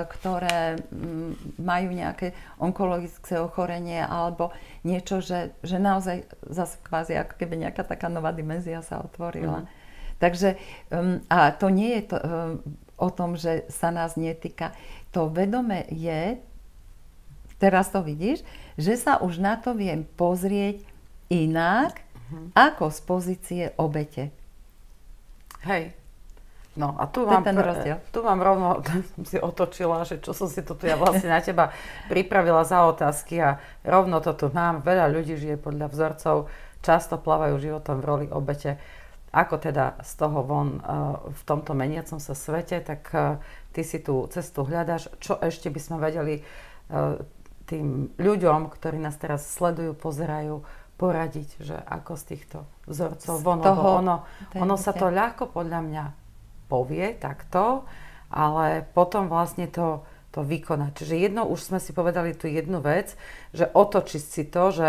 ktoré mm, majú nejaké onkologické ochorenie alebo niečo, že, že naozaj zase kvázi ako keby nejaká taká nová dimenzia sa otvorila. Mm. Takže a to nie je to um, o tom, že sa nás netýka. To vedome je, teraz to vidíš, že sa už na to viem pozrieť inak, uh-huh. ako z pozície obete. Hej. No a tu mám, ten rozdiel. tu mám rovno, si otočila, že čo som si to tu ja vlastne na teba pripravila za otázky a rovno to tu mám. Veľa ľudí žije podľa vzorcov, často plávajú životom v roli obete. Ako teda z toho von uh, v tomto meniacom sa svete, tak uh, ty si tú cestu hľadaš. Čo ešte by sme vedeli uh, tým ľuďom, ktorí nás teraz sledujú, pozerajú, poradiť, že ako z týchto vzorcov von, toho, ono, ono sa to ľahko podľa mňa povie takto, ale potom vlastne to, to vykonať. Čiže jedno, už sme si povedali tu jednu vec, že otočiť si to, že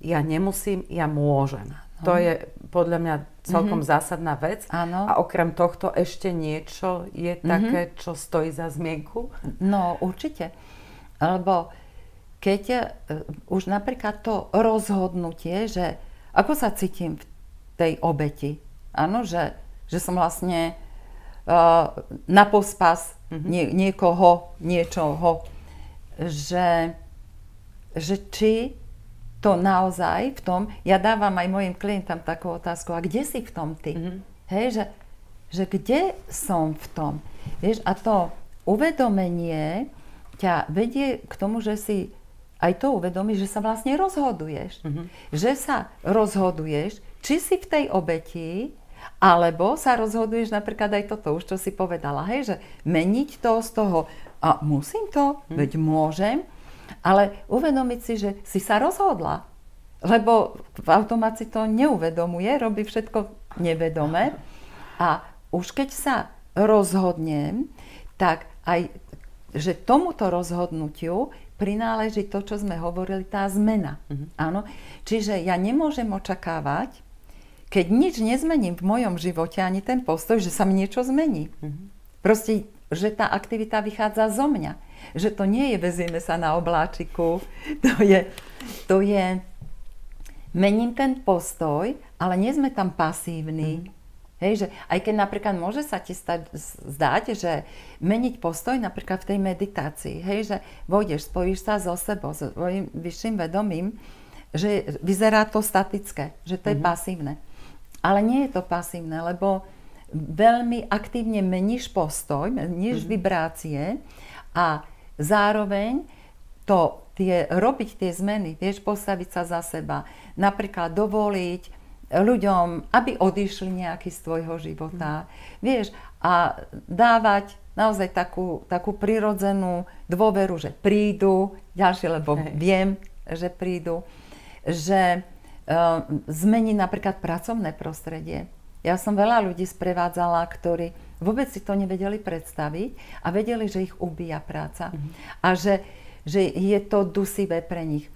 ja nemusím, ja môžem. Ano. To je podľa mňa celkom mm-hmm. zásadná vec. Ano. A okrem tohto ešte niečo je mm-hmm. také, čo stojí za zmienku? No určite. Lebo keď uh, už napríklad to rozhodnutie, že ako sa cítim v tej obeti, áno, že, že som vlastne uh, na pospas mm-hmm. nie, niekoho, niečoho, že, že či to naozaj v tom, ja dávam aj mojim klientom takú otázku, a kde si v tom ty? Mm-hmm. Hej, že, že kde som v tom? Vieš, a to uvedomenie ťa vedie k tomu, že si aj to uvedomíš, že sa vlastne rozhoduješ. Mm-hmm. Že sa rozhoduješ, či si v tej obeti, alebo sa rozhoduješ napríklad aj toto, už čo si povedala, hej, že meniť to z toho, a musím to, mm. veď môžem, ale uvedomiť si, že si sa rozhodla. Lebo v automat si to neuvedomuje, robí všetko nevedome. A už keď sa rozhodnem, tak aj, že tomuto rozhodnutiu prináleží to, čo sme hovorili, tá zmena. Mm-hmm. Áno. Čiže ja nemôžem očakávať, keď nič nezmením v mojom živote, ani ten postoj, že sa mi niečo zmení. Mm-hmm. Proste, že tá aktivita vychádza zo mňa. Že to nie je vezieme sa na obláčiku, to je, to je mením ten postoj, ale nie sme tam pasívni. Mm-hmm. Hej, že aj keď napríklad môže sa ti stať, zdať, že meniť postoj napríklad v tej meditácii, hej, že vojdeš, spojíš sa so sebou, so svojím vyšším vedomím, že vyzerá to statické, že to je mm-hmm. pasívne. Ale nie je to pasívne, lebo veľmi aktívne meníš postoj, meníš mm-hmm. vibrácie a zároveň to tie, robiť tie zmeny, vieš, postaviť sa za seba, napríklad dovoliť ľuďom, aby odišli nejaký z tvojho života. Mm. Vieš, a dávať naozaj takú, takú prirodzenú dôveru, že prídu, ďalšie, lebo Hej. viem, že prídu, že uh, zmení napríklad pracovné prostredie. Ja som veľa ľudí sprevádzala, ktorí vôbec si to nevedeli predstaviť a vedeli, že ich ubíja práca. Mm. A že, že je to dusivé pre nich.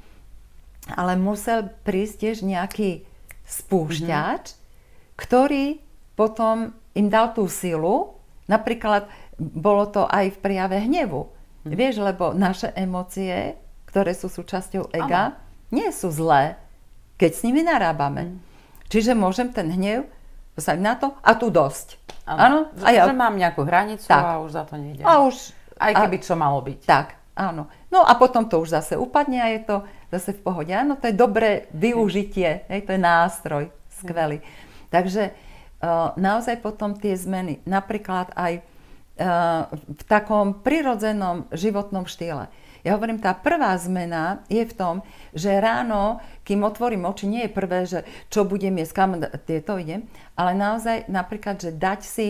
Ale musel prísť tiež nejaký spúšťač, mm-hmm. ktorý potom im dal tú silu. Napríklad bolo to aj v prijave hnevu. Mm-hmm. Vieš, lebo naše emócie, ktoré sú súčasťou ega, ano. nie sú zlé, keď s nimi narábame. Mm. Čiže môžem ten hnev postaviť na to a tu dosť. Áno. A ja... Že mám nejakú hranicu tak. a už za to nejde. A už... Aj keby a... čo malo byť. Tak, áno. No a potom to už zase upadne a je to zase v pohode. Áno, to je dobré využitie, hej, to je nástroj skvelý. Takže uh, naozaj potom tie zmeny, napríklad aj uh, v takom prirodzenom životnom štýle. Ja hovorím, tá prvá zmena je v tom, že ráno, kým otvorím oči, nie je prvé, že čo budem jesť, kam tieto idem, ale naozaj napríklad, že dať si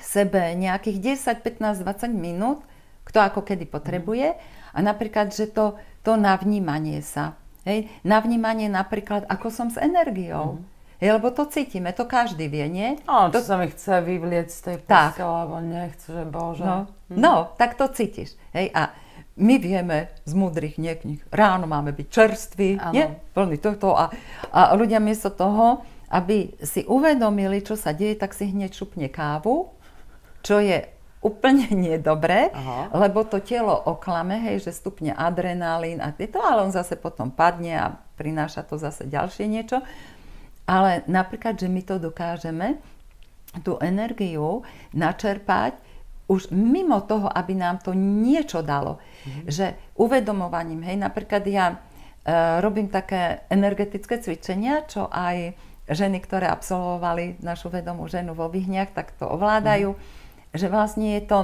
sebe nejakých 10, 15, 20 minút, kto ako kedy potrebuje, a napríklad, že to to navnímanie sa. Hej, na vnímanie napríklad, ako som s energiou. Mm. Hej, lebo to cítime, to každý vie, nie? No, to sa mi chce vyvlieť z tej postele, alebo nechce, že bože. No, mm. no, tak to cítiš. Hej, a my vieme z múdrych nieknih, ráno máme byť čerství, nie? plný tohto a, a ľudia miesto toho, aby si uvedomili, čo sa deje, tak si hneď šupne kávu, čo je úplne nedobré, Aha. lebo to telo oklame, hej, že stupne adrenalín a tieto, ale on zase potom padne a prináša to zase ďalšie niečo. Ale napríklad, že my to dokážeme, tú energiu načerpať už mimo toho, aby nám to niečo dalo. Mm-hmm. Že uvedomovaním, hej, napríklad ja e, robím také energetické cvičenia, čo aj ženy, ktoré absolvovali našu vedomú ženu vo Vyhniach, tak to ovládajú. Mm-hmm. Že vlastne je to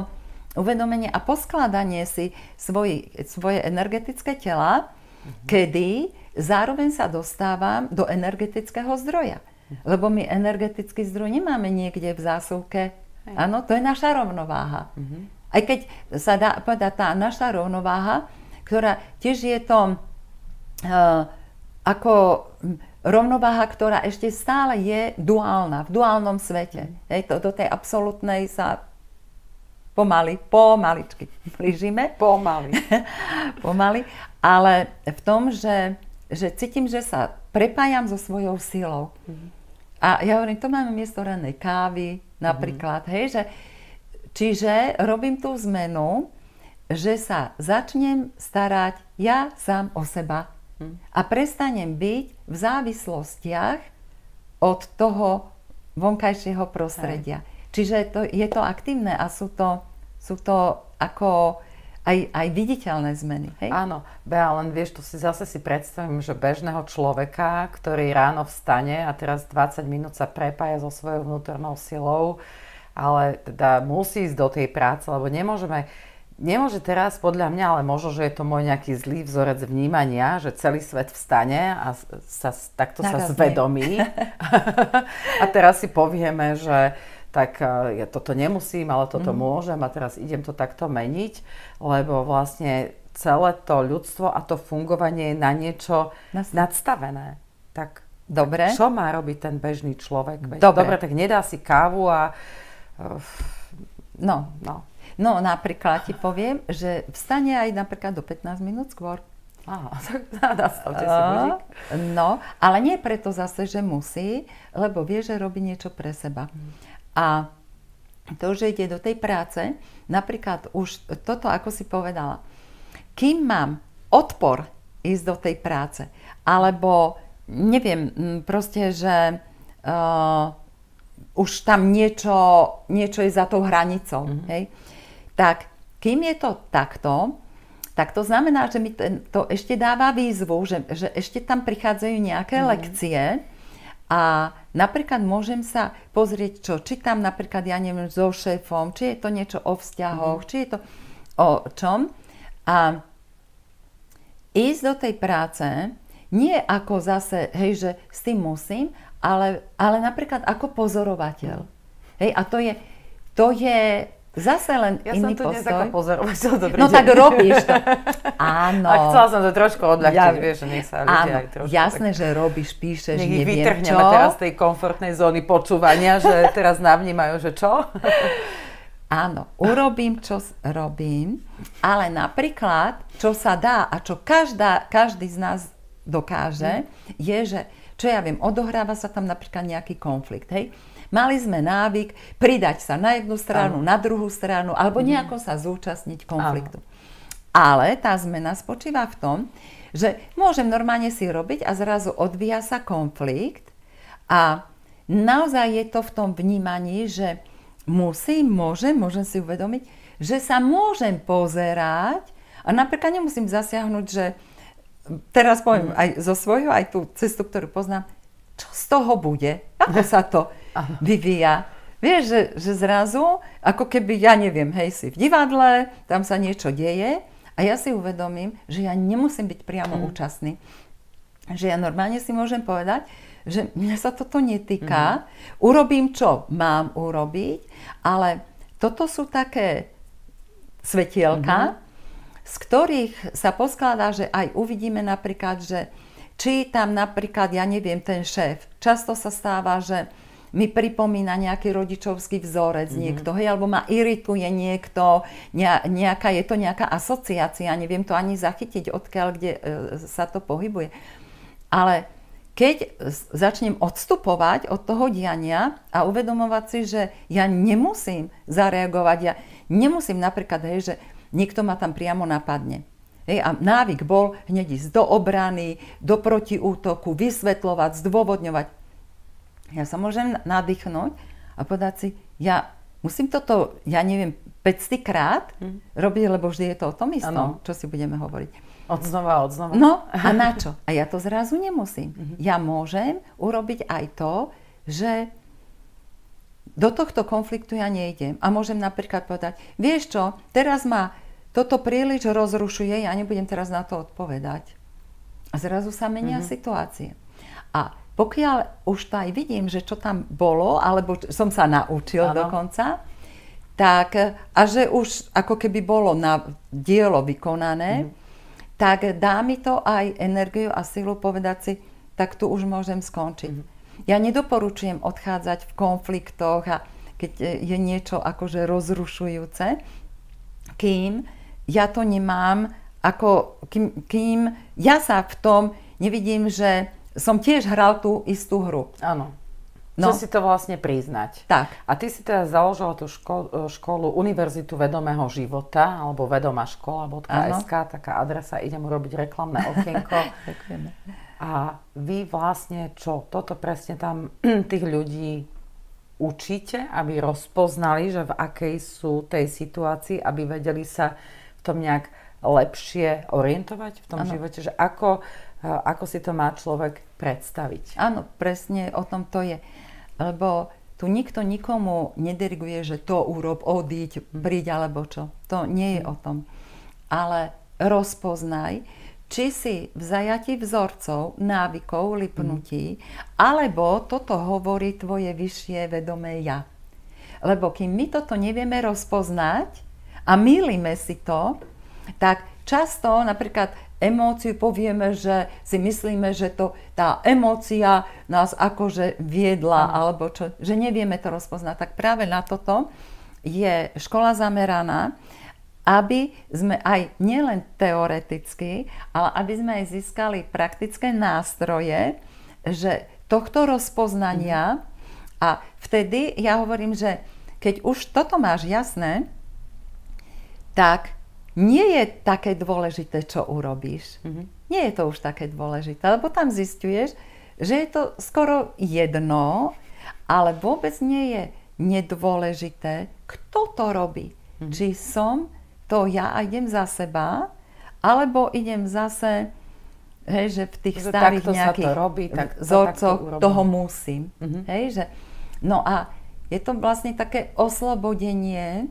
uvedomenie a poskladanie si svoj, svoje energetické tela, mm-hmm. kedy zároveň sa dostávam do energetického zdroja. Mm-hmm. Lebo my energetický zdroj nemáme niekde v zásuvke Áno, to je naša rovnováha. Mm-hmm. Aj keď sa dá povedať tá naša rovnováha, ktorá tiež je to uh, ako rovnováha, ktorá ešte stále je duálna, v duálnom svete. Mm. Hej, to, do tej absolútnej sa pomaly, pomaličky blížime. Pomaly. pomaly. Ale v tom, že, že cítim, že sa prepájam so svojou silou. Mm. A ja hovorím, to máme miesto ranej kávy, napríklad. Mm-hmm. Hej, že, čiže robím tú zmenu, že sa začnem starať ja sám o seba mm. a prestanem byť v závislostiach od toho vonkajšieho prostredia. Hej. Čiže to, je to aktívne a sú to, sú to ako aj, aj viditeľné zmeny. Hej? Áno, Bea, len vieš, tu si zase si predstavím, že bežného človeka, ktorý ráno vstane a teraz 20 minút sa prepája so svojou vnútornou silou, ale teda musí ísť do tej práce, lebo nemôžeme, nemôže teraz podľa mňa, ale možno, že je to môj nejaký zlý vzorec vnímania, že celý svet vstane a sa, takto Naraz sa zvedomí. a teraz si povieme, že tak e, ja toto nemusím, ale toto mm. môžem a teraz idem to takto meniť, lebo vlastne celé to ľudstvo a to fungovanie je na niečo Nas... nadstavené. Tak Dobre. čo má robiť ten bežný človek? Dobre. dobre, tak nedá si kávu a... No, no. No napríklad ti poviem, že vstane aj napríklad do 15 minút skôr. Aha, nastavte si budík. No, ale nie preto zase, že musí, lebo vie, že robí niečo pre seba. Hmm. A to, že ide do tej práce, napríklad už toto, ako si povedala, kým mám odpor ísť do tej práce, alebo neviem, proste, že uh, už tam niečo, niečo je za tou hranicou, mm-hmm. hej, tak kým je to takto, tak to znamená, že mi to ešte dáva výzvu, že, že ešte tam prichádzajú nejaké mm-hmm. lekcie, a napríklad môžem sa pozrieť, čo čítam napríklad, ja neviem, so šéfom, či je to niečo o vzťahoch, mm. či je to o čom. A ísť do tej práce nie ako zase, hej, že s tým musím, ale, ale napríklad ako pozorovateľ. Hej, a to je, to je Zase len ja iný som tu postoj. pozorovateľ, dobrý No deň. tak robíš to. Áno. A chcela som to trošku odľahčiť, ja, vieš, že nech sa ľudia aj trošku... jasné, tak... že robíš, píšeš, nech neviem vytrhneme čo. teraz z tej komfortnej zóny počúvania, že teraz navnímajú, že čo? Áno, urobím, čo robím, ale napríklad, čo sa dá a čo každá, každý z nás dokáže, mm. je, že, čo ja viem, odohráva sa tam napríklad nejaký konflikt, hej? Mali sme návyk pridať sa na jednu stranu, Áno. na druhú stranu, alebo mhm. nejako sa zúčastniť konfliktu. Áno. Ale tá zmena spočíva v tom, že môžem normálne si robiť a zrazu odvíja sa konflikt a naozaj je to v tom vnímaní, že musím, môžem, môžem si uvedomiť, že sa môžem pozerať a napríklad nemusím zasiahnuť, že teraz poviem mm. aj zo svojho, aj tú cestu, ktorú poznám, čo z toho bude, ako sa to vyvíja. Vieš, že, že zrazu, ako keby, ja neviem, hej, si v divadle, tam sa niečo deje a ja si uvedomím, že ja nemusím byť priamo mm. účastný. Že ja normálne si môžem povedať, že mňa sa toto netýka, mm. urobím, čo mám urobiť, ale toto sú také svetielka, mm. z ktorých sa poskladá, že aj uvidíme napríklad, že či tam napríklad, ja neviem, ten šéf, často sa stáva, že mi pripomína nejaký rodičovský vzorec mm-hmm. niekto, hej, alebo ma irituje niekto, nejaká, je to nejaká asociácia, neviem to ani zachytiť, odkiaľ, kde e, sa to pohybuje. Ale keď začnem odstupovať od toho diania a uvedomovať si, že ja nemusím zareagovať, ja nemusím napríklad, hej, že niekto ma tam priamo napadne. Hej, a návyk bol hneď ísť do obrany, do protiútoku, vysvetľovať, zdôvodňovať. Ja sa môžem nadýchnuť a povedať si, ja musím toto, ja neviem, 500 krát mm. robiť, lebo vždy je to o tom istom, ano. čo si budeme hovoriť. Od znova, od znova. No a na čo? A ja to zrazu nemusím. Mm-hmm. Ja môžem urobiť aj to, že do tohto konfliktu ja nejdem. A môžem napríklad povedať, vieš čo, teraz ma toto príliš rozrušuje, ja nebudem teraz na to odpovedať. A zrazu sa menia mm-hmm. situácie. A pokiaľ už to aj vidím, že čo tam bolo, alebo som sa naučil ano. dokonca, tak a že už ako keby bolo na dielo vykonané, mm. tak dá mi to aj energiu a silu povedať si, tak tu už môžem skončiť. Mm. Ja nedoporučujem odchádzať v konfliktoch a keď je niečo akože rozrušujúce, kým ja to nemám, ako kým, kým ja sa v tom nevidím, že som tiež hral tú istú hru. Áno. No. Čo si to vlastne priznať. Tak. A ty si teda založila tú školu, školu Univerzitu vedomého života, alebo vedomá škola.sk, taká adresa, idem urobiť reklamné okienko. Ďakujeme. A vy vlastne čo, toto presne tam tých ľudí učíte, aby rozpoznali, že v akej sú tej situácii, aby vedeli sa v tom nejak lepšie orientovať v tom ano. živote, že ako ako si to má človek predstaviť. Áno, presne o tom to je. Lebo tu nikto nikomu nediriguje, že to urob, odíď, mhm. príď alebo čo. To nie je o tom. Ale rozpoznaj, či si v zajati vzorcov, návykov, lipnutí, mm. alebo toto hovorí tvoje vyššie vedomé ja. Lebo kým my toto nevieme rozpoznať a mýlime si to, tak často napríklad emóciu, povieme, že si myslíme, že to, tá emócia nás akože viedla, alebo čo, že nevieme to rozpoznať. Tak práve na toto je škola zameraná, aby sme aj nielen teoreticky, ale aby sme aj získali praktické nástroje, že tohto rozpoznania mm. a vtedy ja hovorím, že keď už toto máš jasné, tak nie je také dôležité, čo urobíš. Mm-hmm. Nie je to už také dôležité, lebo tam zistuješ, že je to skoro jedno, ale vôbec nie je nedôležité, kto to robí. Mm-hmm. Či som to ja a idem za seba, alebo idem zase, hej, že v tých že starých nejakých to robí, tak, vzorcoch to toho musím. Mm-hmm. Hej, že, no a je to vlastne také oslobodenie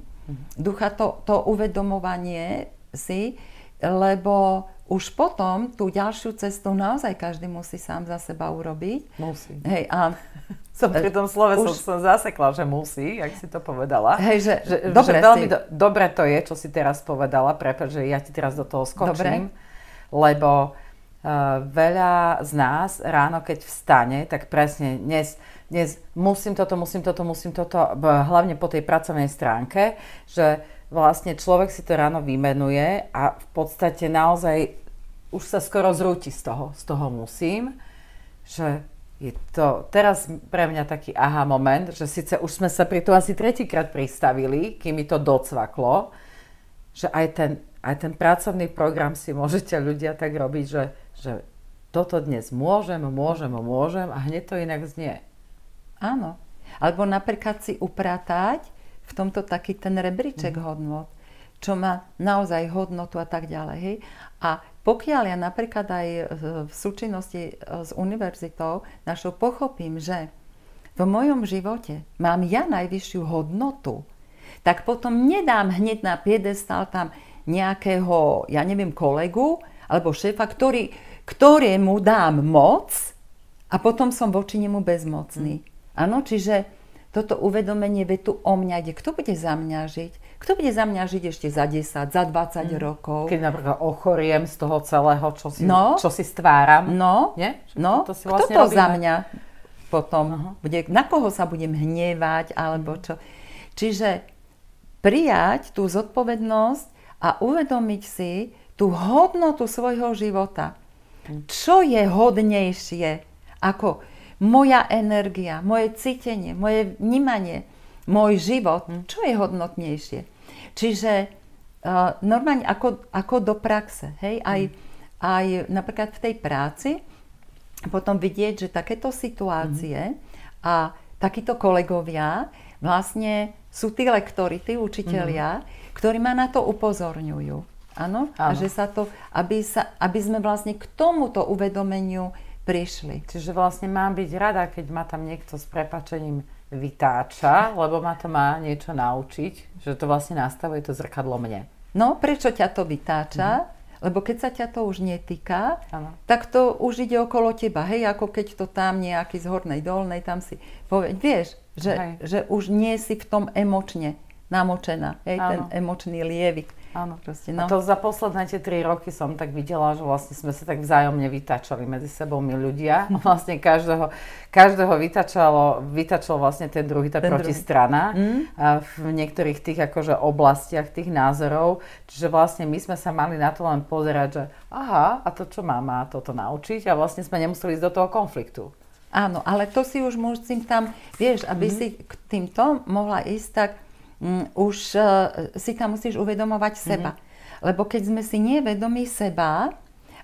ducha, to, to uvedomovanie si, lebo už potom tú ďalšiu cestu naozaj každý musí sám za seba urobiť. Musí. Hej, a som pri tom slove už... som, som zasekla, že musí, jak si to povedala. Hej, že, že, dobre, že veľmi si... do, dobre to je, čo si teraz povedala, prepáč, že ja ti teraz do toho skočím, dobre. lebo uh, veľa z nás ráno, keď vstane, tak presne dnes dnes musím toto, musím toto, musím toto, hlavne po tej pracovnej stránke, že vlastne človek si to ráno vymenuje a v podstate naozaj už sa skoro zrúti z toho, z toho musím, že je to teraz pre mňa taký aha moment, že síce už sme sa pri to asi tretíkrát pristavili, kým mi to docvaklo, že aj ten, aj ten pracovný program si môžete ľudia tak robiť, že, že toto dnes môžem, môžem, môžem a hneď to inak znie. Áno. Alebo napríklad si upratať v tomto taký ten rebríček mm. hodnot, čo má naozaj hodnotu a tak ďalej. Hej? A pokiaľ ja napríklad aj v súčinnosti e, s univerzitou našou pochopím, že v mojom živote mám ja najvyššiu hodnotu, tak potom nedám hneď na piedestal tam nejakého, ja neviem, kolegu alebo šéfa, ktorý, ktorému dám moc a potom som voči nemu bezmocný. Áno, čiže toto uvedomenie, ve tu o mňa ide. Kto bude za mňa žiť? Kto bude za mňa žiť ešte za 10, za 20 mm. rokov? Keď napríklad ochoriem z toho celého, čo si, no, čo si stváram. No, Nie? no to si vlastne kto to robíme? za mňa potom uh-huh. bude, na koho sa budem hnievať, alebo čo. Čiže prijať tú zodpovednosť a uvedomiť si tú hodnotu svojho života. Mm. Čo je hodnejšie ako moja energia, moje cítenie, moje vnímanie, môj život, hm. čo je hodnotnejšie. Čiže uh, normálne ako, ako do praxe, hej, aj, hm. aj napríklad v tej práci, potom vidieť, že takéto situácie mm. a takíto kolegovia vlastne sú tí lektori, tí učitelia, mm. ktorí ma na to upozorňujú. Áno? A že sa to, aby, sa, aby sme vlastne k tomuto uvedomeniu prišli. Čiže vlastne mám byť rada, keď ma tam niekto s prepačením vytáča, lebo ma to má niečo naučiť, že to vlastne nastavuje to zrkadlo mne. No, prečo ťa to vytáča? Mm-hmm. Lebo keď sa ťa to už netýka, ano. tak to už ide okolo teba. Hej, ako keď to tam nejaký z hornej dolnej, tam si povie, vieš, že, že už nie si v tom emočne namočená. Hej, ano. ten emočný lievik. Áno. Proste, no. A to za posledné tie tri roky som tak videla, že vlastne sme sa tak vzájomne vytačali medzi sebou my ľudia. Vlastne každého, každého vytačalo, vytačal vlastne ten druhý, tá ten protistrana mm. a v niektorých tých akože oblastiach tých názorov. Čiže vlastne my sme sa mali na to len pozerať, že aha, a to čo má, má toto naučiť a vlastne sme nemuseli ísť do toho konfliktu. Áno, ale to si už musím tam, vieš, aby mm. si k týmto mohla ísť tak, už uh, si tam musíš uvedomovať mm-hmm. seba. Lebo keď sme si nevedomí seba,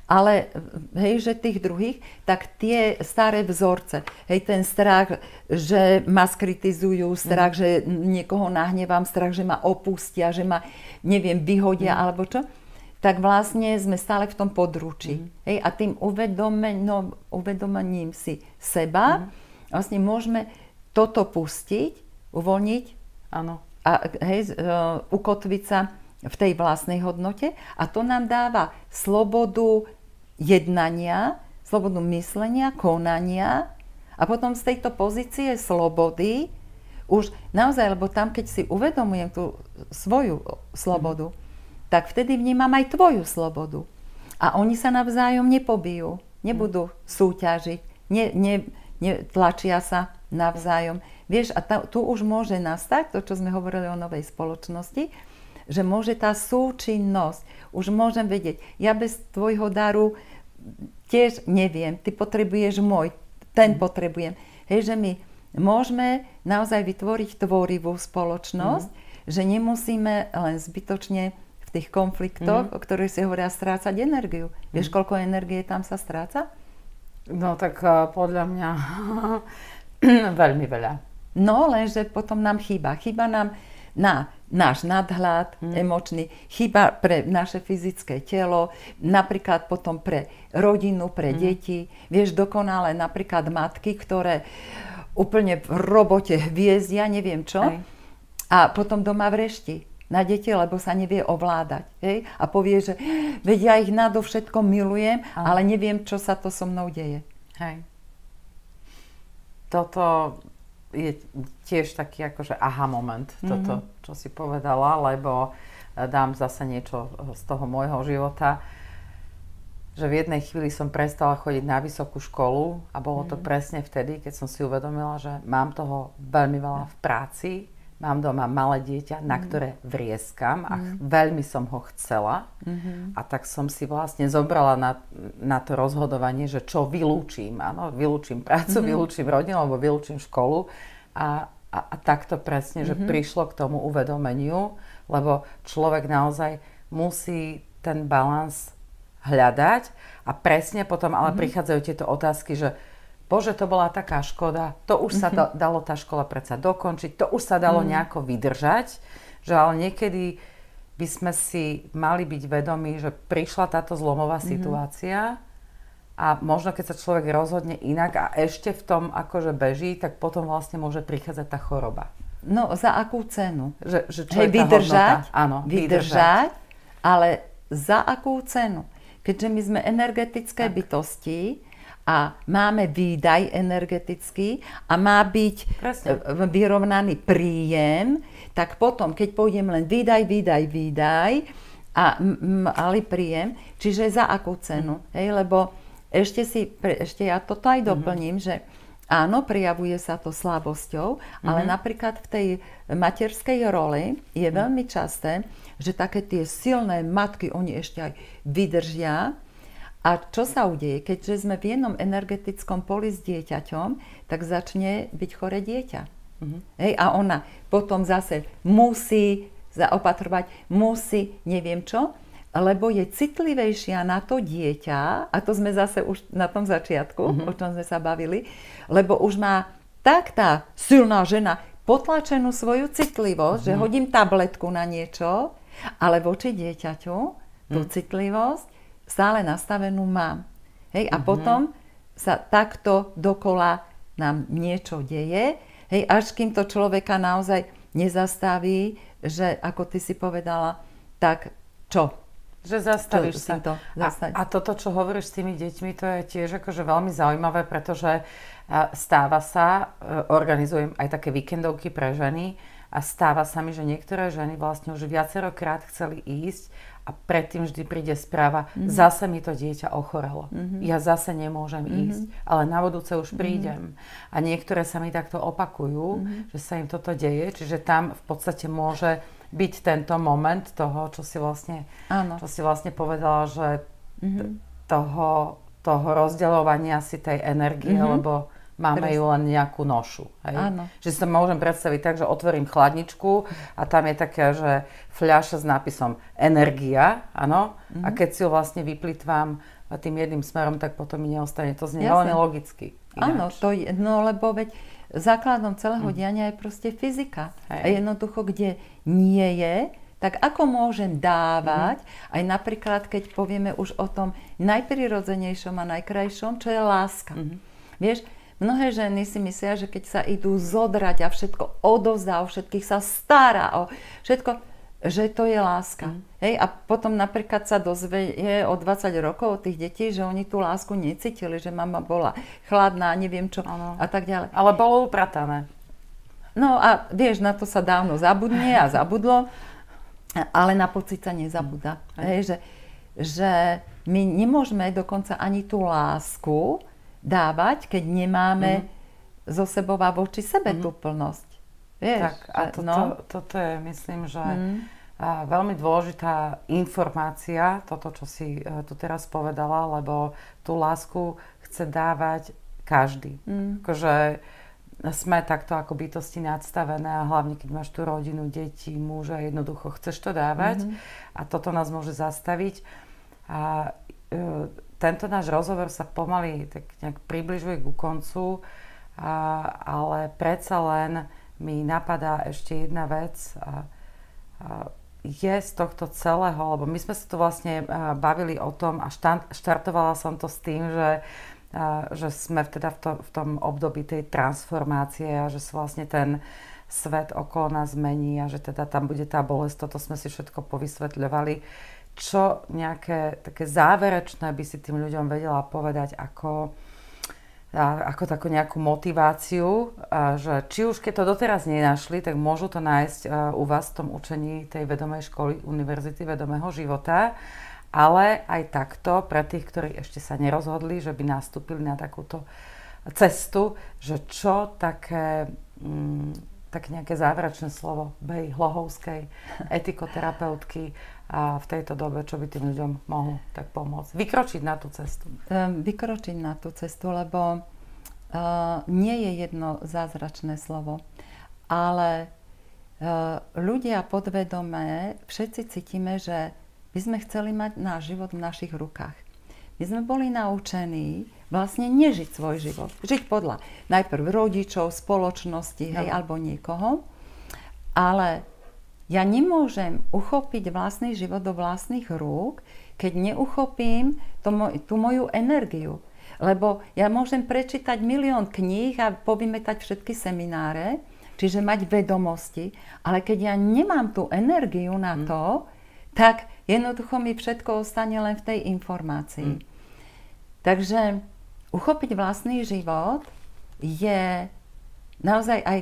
ale hej, že tých druhých, tak tie staré vzorce, hej, ten strach, že ma skritizujú, strach, mm. že niekoho nahnevám, strach, že ma opustia, že ma, neviem, vyhodia mm. alebo čo, tak vlastne sme stále v tom područí. Mm. Hej, a tým uvedomením, uvedomením si seba mm. vlastne môžeme toto pustiť, uvoľniť. Áno a hej, uh, ukotviť sa v tej vlastnej hodnote a to nám dáva slobodu jednania, slobodu myslenia, konania a potom z tejto pozície slobody už naozaj, lebo tam, keď si uvedomujem tú svoju slobodu, mm. tak vtedy vnímam aj tvoju slobodu. A oni sa navzájom nepobijú, nebudú mm. súťažiť, ne, ne, netlačia sa navzájom. Vieš, a ta, tu už môže nastať to, čo sme hovorili o novej spoločnosti, že môže tá súčinnosť, už môžem vedieť, ja bez tvojho daru tiež neviem, ty potrebuješ môj, ten mm. potrebujem. Hej, že my môžeme naozaj vytvoriť tvorivú spoločnosť, mm. že nemusíme len zbytočne v tých konfliktoch, mm. o ktorých si hovoria, strácať energiu. Mm. Vieš, koľko energie tam sa stráca? No tak uh, podľa mňa veľmi veľa. No, lenže potom nám chýba. Chýba nám na náš nadhľad hmm. emočný, chýba pre naše fyzické telo, napríklad potom pre rodinu, pre hmm. deti. Vieš, dokonale napríklad matky, ktoré úplne v robote hviezdia, neviem čo, Hej. a potom doma vrešti na deti, lebo sa nevie ovládať. Hej? A povie, že veď ja ich nadovšetko milujem, Aha. ale neviem, čo sa to so mnou deje. Hej. Toto je tiež taký akože aha moment, mm-hmm. toto, čo si povedala, lebo e, dám zase niečo z toho môjho života, že v jednej chvíli som prestala chodiť na vysokú školu a bolo to mm-hmm. presne vtedy, keď som si uvedomila, že mám toho veľmi veľa v práci, mám doma malé dieťa, na mm. ktoré vrieskam a mm. veľmi som ho chcela. Mm-hmm. A tak som si vlastne zobrala na, na to rozhodovanie, že čo vylúčim. Áno, vylúčim prácu, mm-hmm. vylúčim rodinu alebo vylúčim školu. A, a, a takto presne, mm-hmm. že mhm. prišlo k tomu uvedomeniu, lebo človek naozaj musí ten balans hľadať a presne potom ale mm-hmm. prichádzajú tieto otázky, že Bože, to bola taká škoda, to už sa mm-hmm. dalo tá škola predsa dokončiť, to už sa dalo mm-hmm. nejako vydržať, že ale niekedy by sme si mali byť vedomí, že prišla táto zlomová mm-hmm. situácia a možno keď sa človek rozhodne inak a ešte v tom akože beží, tak potom vlastne môže prichádzať tá choroba. No za akú cenu? Že, že čo Hej, je vydržať, Áno, vydržať, vydržať, ale za akú cenu? Keďže my sme energetické tak. bytosti, a máme výdaj energetický a má byť Presne. e, vyrovnaný príjem, tak potom, keď pôjdem len výdaj, výdaj, výdaj a malý príjem, čiže za akú cenu? Hej, lebo ešte, si, pre- ešte ja toto aj doplním, že áno, prijavuje sa to slabosťou, ale napríklad v tej materskej roli je veľmi časté, že také tie silné matky, oni ešte aj vydržia, a čo sa udeje? Keďže sme v jednom energetickom poli s dieťaťom, tak začne byť chore dieťa. Hej, a ona potom zase musí zaopatrovať, musí neviem čo, lebo je citlivejšia na to dieťa, a to sme zase už na tom začiatku, o čom sme sa bavili, lebo už má tak tá silná žena potlačenú svoju citlivosť, že hodím tabletku na niečo, ale voči dieťaťu tú citlivosť stále nastavenú mám. Hej, a potom sa takto dokola nám niečo deje, hej, až kým to človeka naozaj nezastaví, že ako ty si povedala, tak čo? Že zastavíš Čo sa. to a, a toto, čo hovoríš s tými deťmi, to je tiež akože veľmi zaujímavé, pretože stáva sa, e, organizujem aj také víkendovky pre ženy a stáva sa mi, že niektoré ženy vlastne už viacerokrát chceli ísť a predtým vždy príde správa, Mhm. zase mi to dieťa ochorelo. Ja zase nemôžem Mhm. ísť, ale na budúce už prídem. A niektoré sa mi takto opakujú, Mhm. že sa im toto deje, čiže tam v podstate môže byť tento moment toho, čo si vlastne, Áno. čo si vlastne povedala, že t- toho, toho rozdeľovania si tej energie, lebo máme ju len nejakú nošu. Hej? Áno. Že si to môžem predstaviť tak, že otvorím chladničku a tam je také, že fľaša s nápisom energia, áno, a keď si ju vlastne vyplitvám tým jedným smerom, tak potom mi neostane. To znie veľmi logicky. Áno, to je, no lebo veď základom celého diania je proste fyzika. Hej. A jednoducho, kde nie je, tak ako môžem dávať, aj napríklad, keď povieme už o tom najprirodzenejšom a najkrajšom, čo je láska. Vieš, mnohé ženy si myslia, že keď sa idú zodrať a všetko odovzdá, o všetkých sa stará, o všetko, že to je láska. Hej, a potom napríklad sa dozvie o 20 rokov od tých detí, že oni tú lásku necítili, že mama bola chladná, neviem čo Áno. a tak ďalej. Ale bolo upratané. No a vieš, na to sa dávno zabudne a zabudlo, ale na pocit sa nezabúda. Hej, že, že my nemôžeme dokonca ani tú lásku dávať, keď nemáme zo sebou a voči sebe tú plnosť. Vieš, Tak a toto, no. toto je, myslím, že a, veľmi dôležitá informácia, toto, čo si e, tu teraz povedala, lebo tú lásku chce dávať každý. Akože sme takto ako bytosti nadstavené a hlavne keď máš tú rodinu, deti, muža, jednoducho chceš to dávať a toto nás môže zastaviť. A e, tento náš rozhovor sa pomaly tak nejak približuje ku koncu, a, ale predsa len mi napadá ešte jedna vec. A, a je z tohto celého, lebo my sme sa tu vlastne a, bavili o tom a štant, štartovala som to s tým, že, a, že sme teda v, to, v tom období tej transformácie a že sa vlastne ten svet okolo nás mení a že teda tam bude tá bolesť, toto sme si všetko povysvetľovali. Čo nejaké také záverečné by si tým ľuďom vedela povedať ako, ako takú nejakú motiváciu, že či už keď to doteraz nenašli, tak môžu to nájsť u vás v tom učení tej vedomej školy Univerzity vedomého života, ale aj takto pre tých, ktorí ešte sa nerozhodli, že by nastúpili na takúto cestu, že čo také, mm, také nejaké záverečné slovo Bej Hlohovskej, etikoterapeutky a v tejto dobe, čo by tým ľuďom mohlo tak pomôcť. Vykročiť na tú cestu. um, vykročiť na tú cestu, lebo uh, nie je jedno zázračné slovo, ale uh, ľudia podvedomé, všetci cítime, že by sme chceli mať náš život v našich rukách. My sme boli naučení vlastne nežiť svoj život. Žiť podľa najprv rodičov, spoločnosti, hej, alebo niekoho. Ale ja nemôžem uchopiť vlastný život do vlastných rúk, keď neuchopím to, tú moju energiu. Lebo ja môžem prečítať milión kníh a povymetať všetky semináre, čiže mať vedomosti, ale keď ja nemám tú energiu na to, tak jednoducho mi všetko ostane len v tej informácii. Takže uchopiť vlastný život je naozaj aj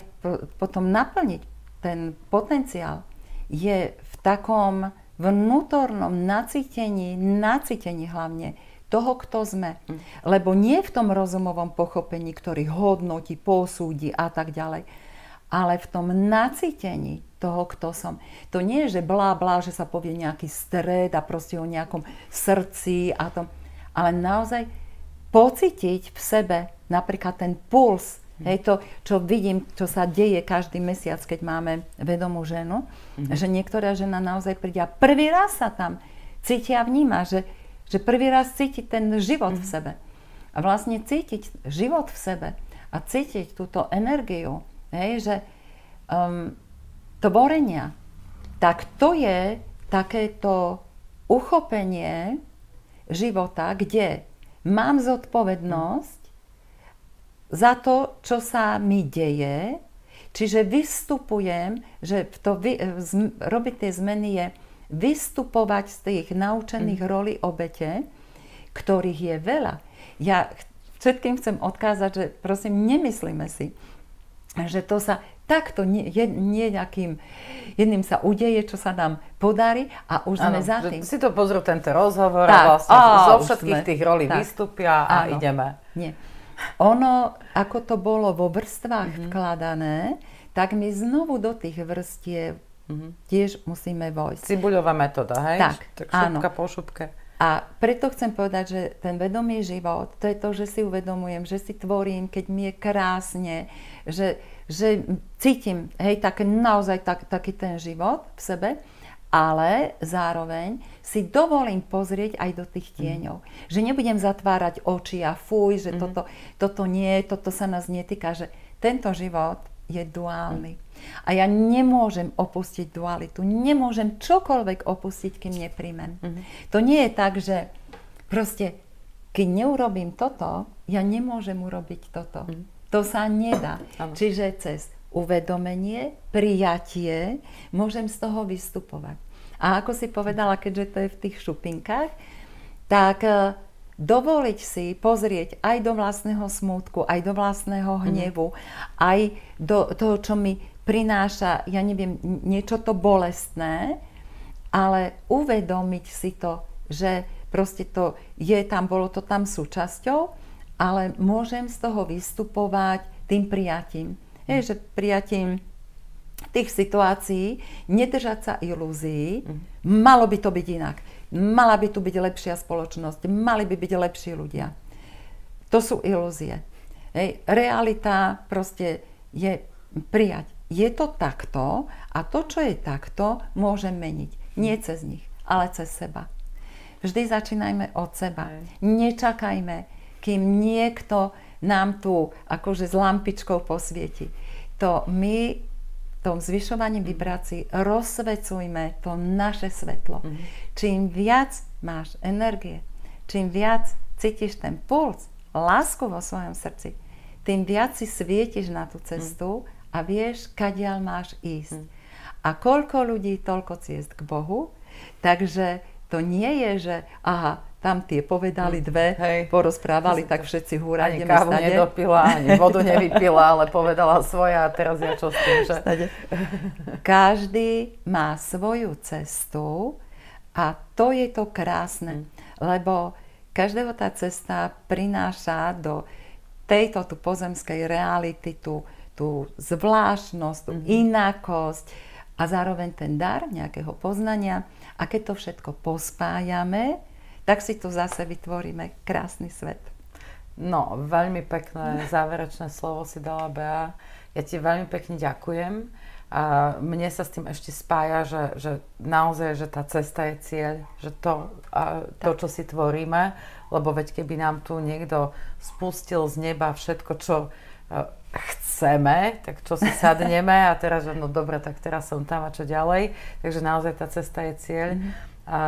potom naplniť ten potenciál je v takom vnútornom nacítení, nacítení hlavne toho, kto sme. Mm. Lebo nie v tom rozumovom pochopení, ktorý hodnotí, posúdi a tak ďalej, ale v tom nacítení toho, kto som. To nie je, že blá, blá, že sa povie nejaký stred a proste o nejakom srdci a tom, ale naozaj pocítiť v sebe napríklad ten puls. Hej, to, čo vidím, čo sa deje každý mesiac, keď máme vedomú ženu, mm-hmm. že niektorá žena naozaj príde a prvý raz sa tam cíti a vníma, že, že prvý raz cíti ten život mm-hmm. v mhm. sebe. A vlastne cítiť život v sebe a cítiť túto energiu, hej, že um, tvorenia, tak to je takéto uchopenie života, kde mám zodpovednosť za to, čo sa mi deje, čiže vystupujem, že to vy, z, robiť tie zmeny je vystupovať z tých naučených mm. rolí obete, ktorých je veľa. Ja všetkým chcem odkázať, že prosím, nemyslíme si, že to sa takto nie, nejakým jedným sa udeje, čo sa nám podarí a už ano, sme za tým. Si to pozrú tento rozhovor tak, a vlastne á, zo všetkých sme, tých rolí tak, vystúpia a áno, ideme. Nie. Ono, ako to bolo vo vrstvách mm-hmm. vkladané, tak my znovu do tých vrstiev mm-hmm. tiež musíme vojsť. Cibuľová metóda, hej? Tak, tak šupka áno. po šupke. A preto chcem povedať, že ten vedomý život, to je to, že si uvedomujem, že si tvorím, keď mi je krásne, že, že cítim, hej, tak, naozaj tak, taký ten život v sebe, ale zároveň si dovolím pozrieť aj do tých mhm. tieňov. Mm. Že nebudem zatvárať oči a fuj, že mm. toto, toto nie, toto sa nás netýka, že tento život je duálny. Mm. A ja nemôžem opustiť dualitu, nemôžem čokoľvek opustiť, kým nepríjmem. Mm-hmm. To nie je tak, že proste, keď neurobím toto, ja nemôžem urobiť toto. Mm-hmm. To sa nedá. Čiže cez uvedomenie, prijatie, môžem z toho vystupovať. A ako si povedala, keďže to je v tých šupinkách, tak e, dovoliť si pozrieť aj do vlastného smútku, aj do vlastného mhm. hnevu, mm. aj do toho, čo mi prináša, ja neviem, niečo to bolestné, ale uvedomiť si to, že proste to je tam, bolo to tam súčasťou, ale môžem z toho vystupovať tým prijatím. Je, že prijatím tých situácií, nedržať sa ilúzií, mm. malo by to byť inak. Mala by tu byť lepšia spoločnosť, mali by byť lepší ľudia. To sú ilúzie. Hej. Realita proste je prijať je to takto a to, čo je takto, môžem meniť. Nie cez nich, ale cez seba. Vždy začínajme od seba. Nečakajme, kým niekto nám tu akože s lampičkou posvieti. To my tom zvyšovaní vibrácií rozsvecujme to naše svetlo. Mm-hmm. Čím viac máš energie, čím viac cítiš ten puls, lásku vo svojom srdci, tým viac si svietiš na tú cestu mm a vieš, kadiaľ máš ísť. Hm. A koľko ľudí, toľko ciest k Bohu. Takže to nie je, že aha, tam tie povedali hm. dve, Hej. porozprávali, tak všetci húra, ani kávu stade. nedopila, ani vodu nevypila, ale povedala svoja a teraz ja čo s tým, že... Stade. Každý má svoju cestu a to je to krásne, hm. lebo každého tá cesta prináša do tejto tu pozemskej reality, tu tú zvláštnosť, tú mm-hmm. inakosť a zároveň ten dar nejakého poznania. A keď to všetko pospájame, tak si tu zase vytvoríme krásny svet. No, veľmi pekné záverečné slovo si dala Bea. Ja ti veľmi pekne ďakujem. A mne sa s tým ešte spája, že, že naozaj, že tá cesta je cieľ, že to, a to, čo si tvoríme, lebo veď keby nám tu niekto spustil z neba všetko, čo chceme, tak čo si sadneme a teraz, že no dobre, tak teraz som tam a čo ďalej. Takže naozaj tá cesta je cieľ. Mm-hmm. A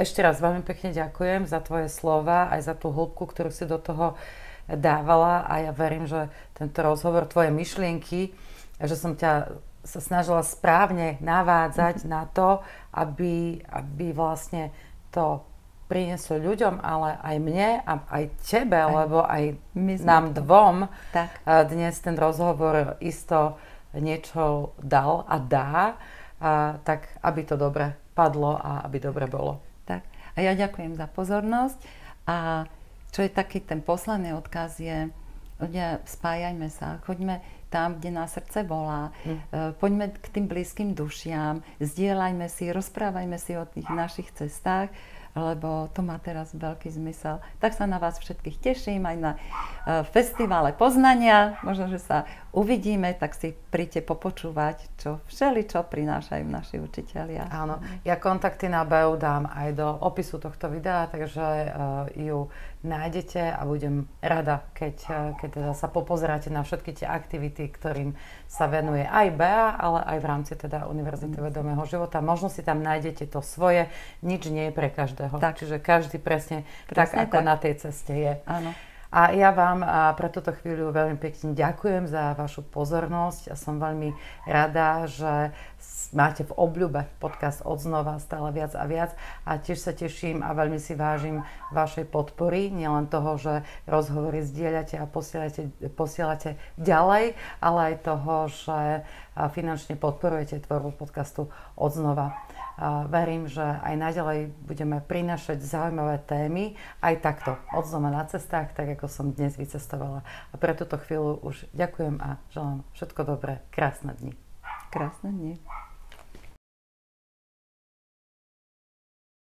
ešte raz veľmi pekne ďakujem za tvoje slova, aj za tú hĺbku, ktorú si do toho dávala a ja verím, že tento rozhovor, tvoje myšlienky, že som ťa sa snažila správne navádzať mm-hmm. na to, aby, aby vlastne to priniesli ľuďom, ale aj mne a aj tebe, aj, lebo aj my nám to. dvom tak. dnes ten rozhovor isto niečo dal a dá, a, tak aby to dobre padlo a aby dobre bolo. Tak. A ja ďakujem za pozornosť a čo je taký ten posledný odkaz je, ľudia, spájajme sa, choďme tam, kde nás srdce volá, mm. poďme k tým blízkym dušiam, zdieľajme si, rozprávajme si o tých našich cestách lebo to má teraz veľký zmysel. Tak sa na vás všetkých teším, aj na uh, festivale poznania. Možno, že sa uvidíme, tak si príďte popočúvať, čo všeli, čo prinášajú naši učiteľia. Áno, ja kontakty na BEU dám aj do opisu tohto videa, takže uh, ju nájdete a budem rada, keď, uh, keď teda sa popozeráte na všetky tie aktivity, ktorým sa venuje aj BEA, ale aj v rámci teda Univerzity mm. vedomého života. Možno si tam nájdete to svoje, nič nie je pre každého. Tak. Čiže každý presne, presne tak, ako tak. na tej ceste je. Áno. A ja vám pre túto chvíľu veľmi pekne ďakujem za vašu pozornosť a som veľmi rada, že máte v obľúbe podcast odznova stále viac a viac a tiež sa teším a veľmi si vážim vašej podpory, nielen toho, že rozhovory zdieľate a posielate, posielate ďalej, ale aj toho, že finančne podporujete tvorbu podcastu odznova verím, že aj naďalej budeme prinašať zaujímavé témy, aj takto, odznova na cestách, tak ako som dnes vycestovala. A pre túto chvíľu už ďakujem a želám všetko dobré, krásne dni. Krásne dni.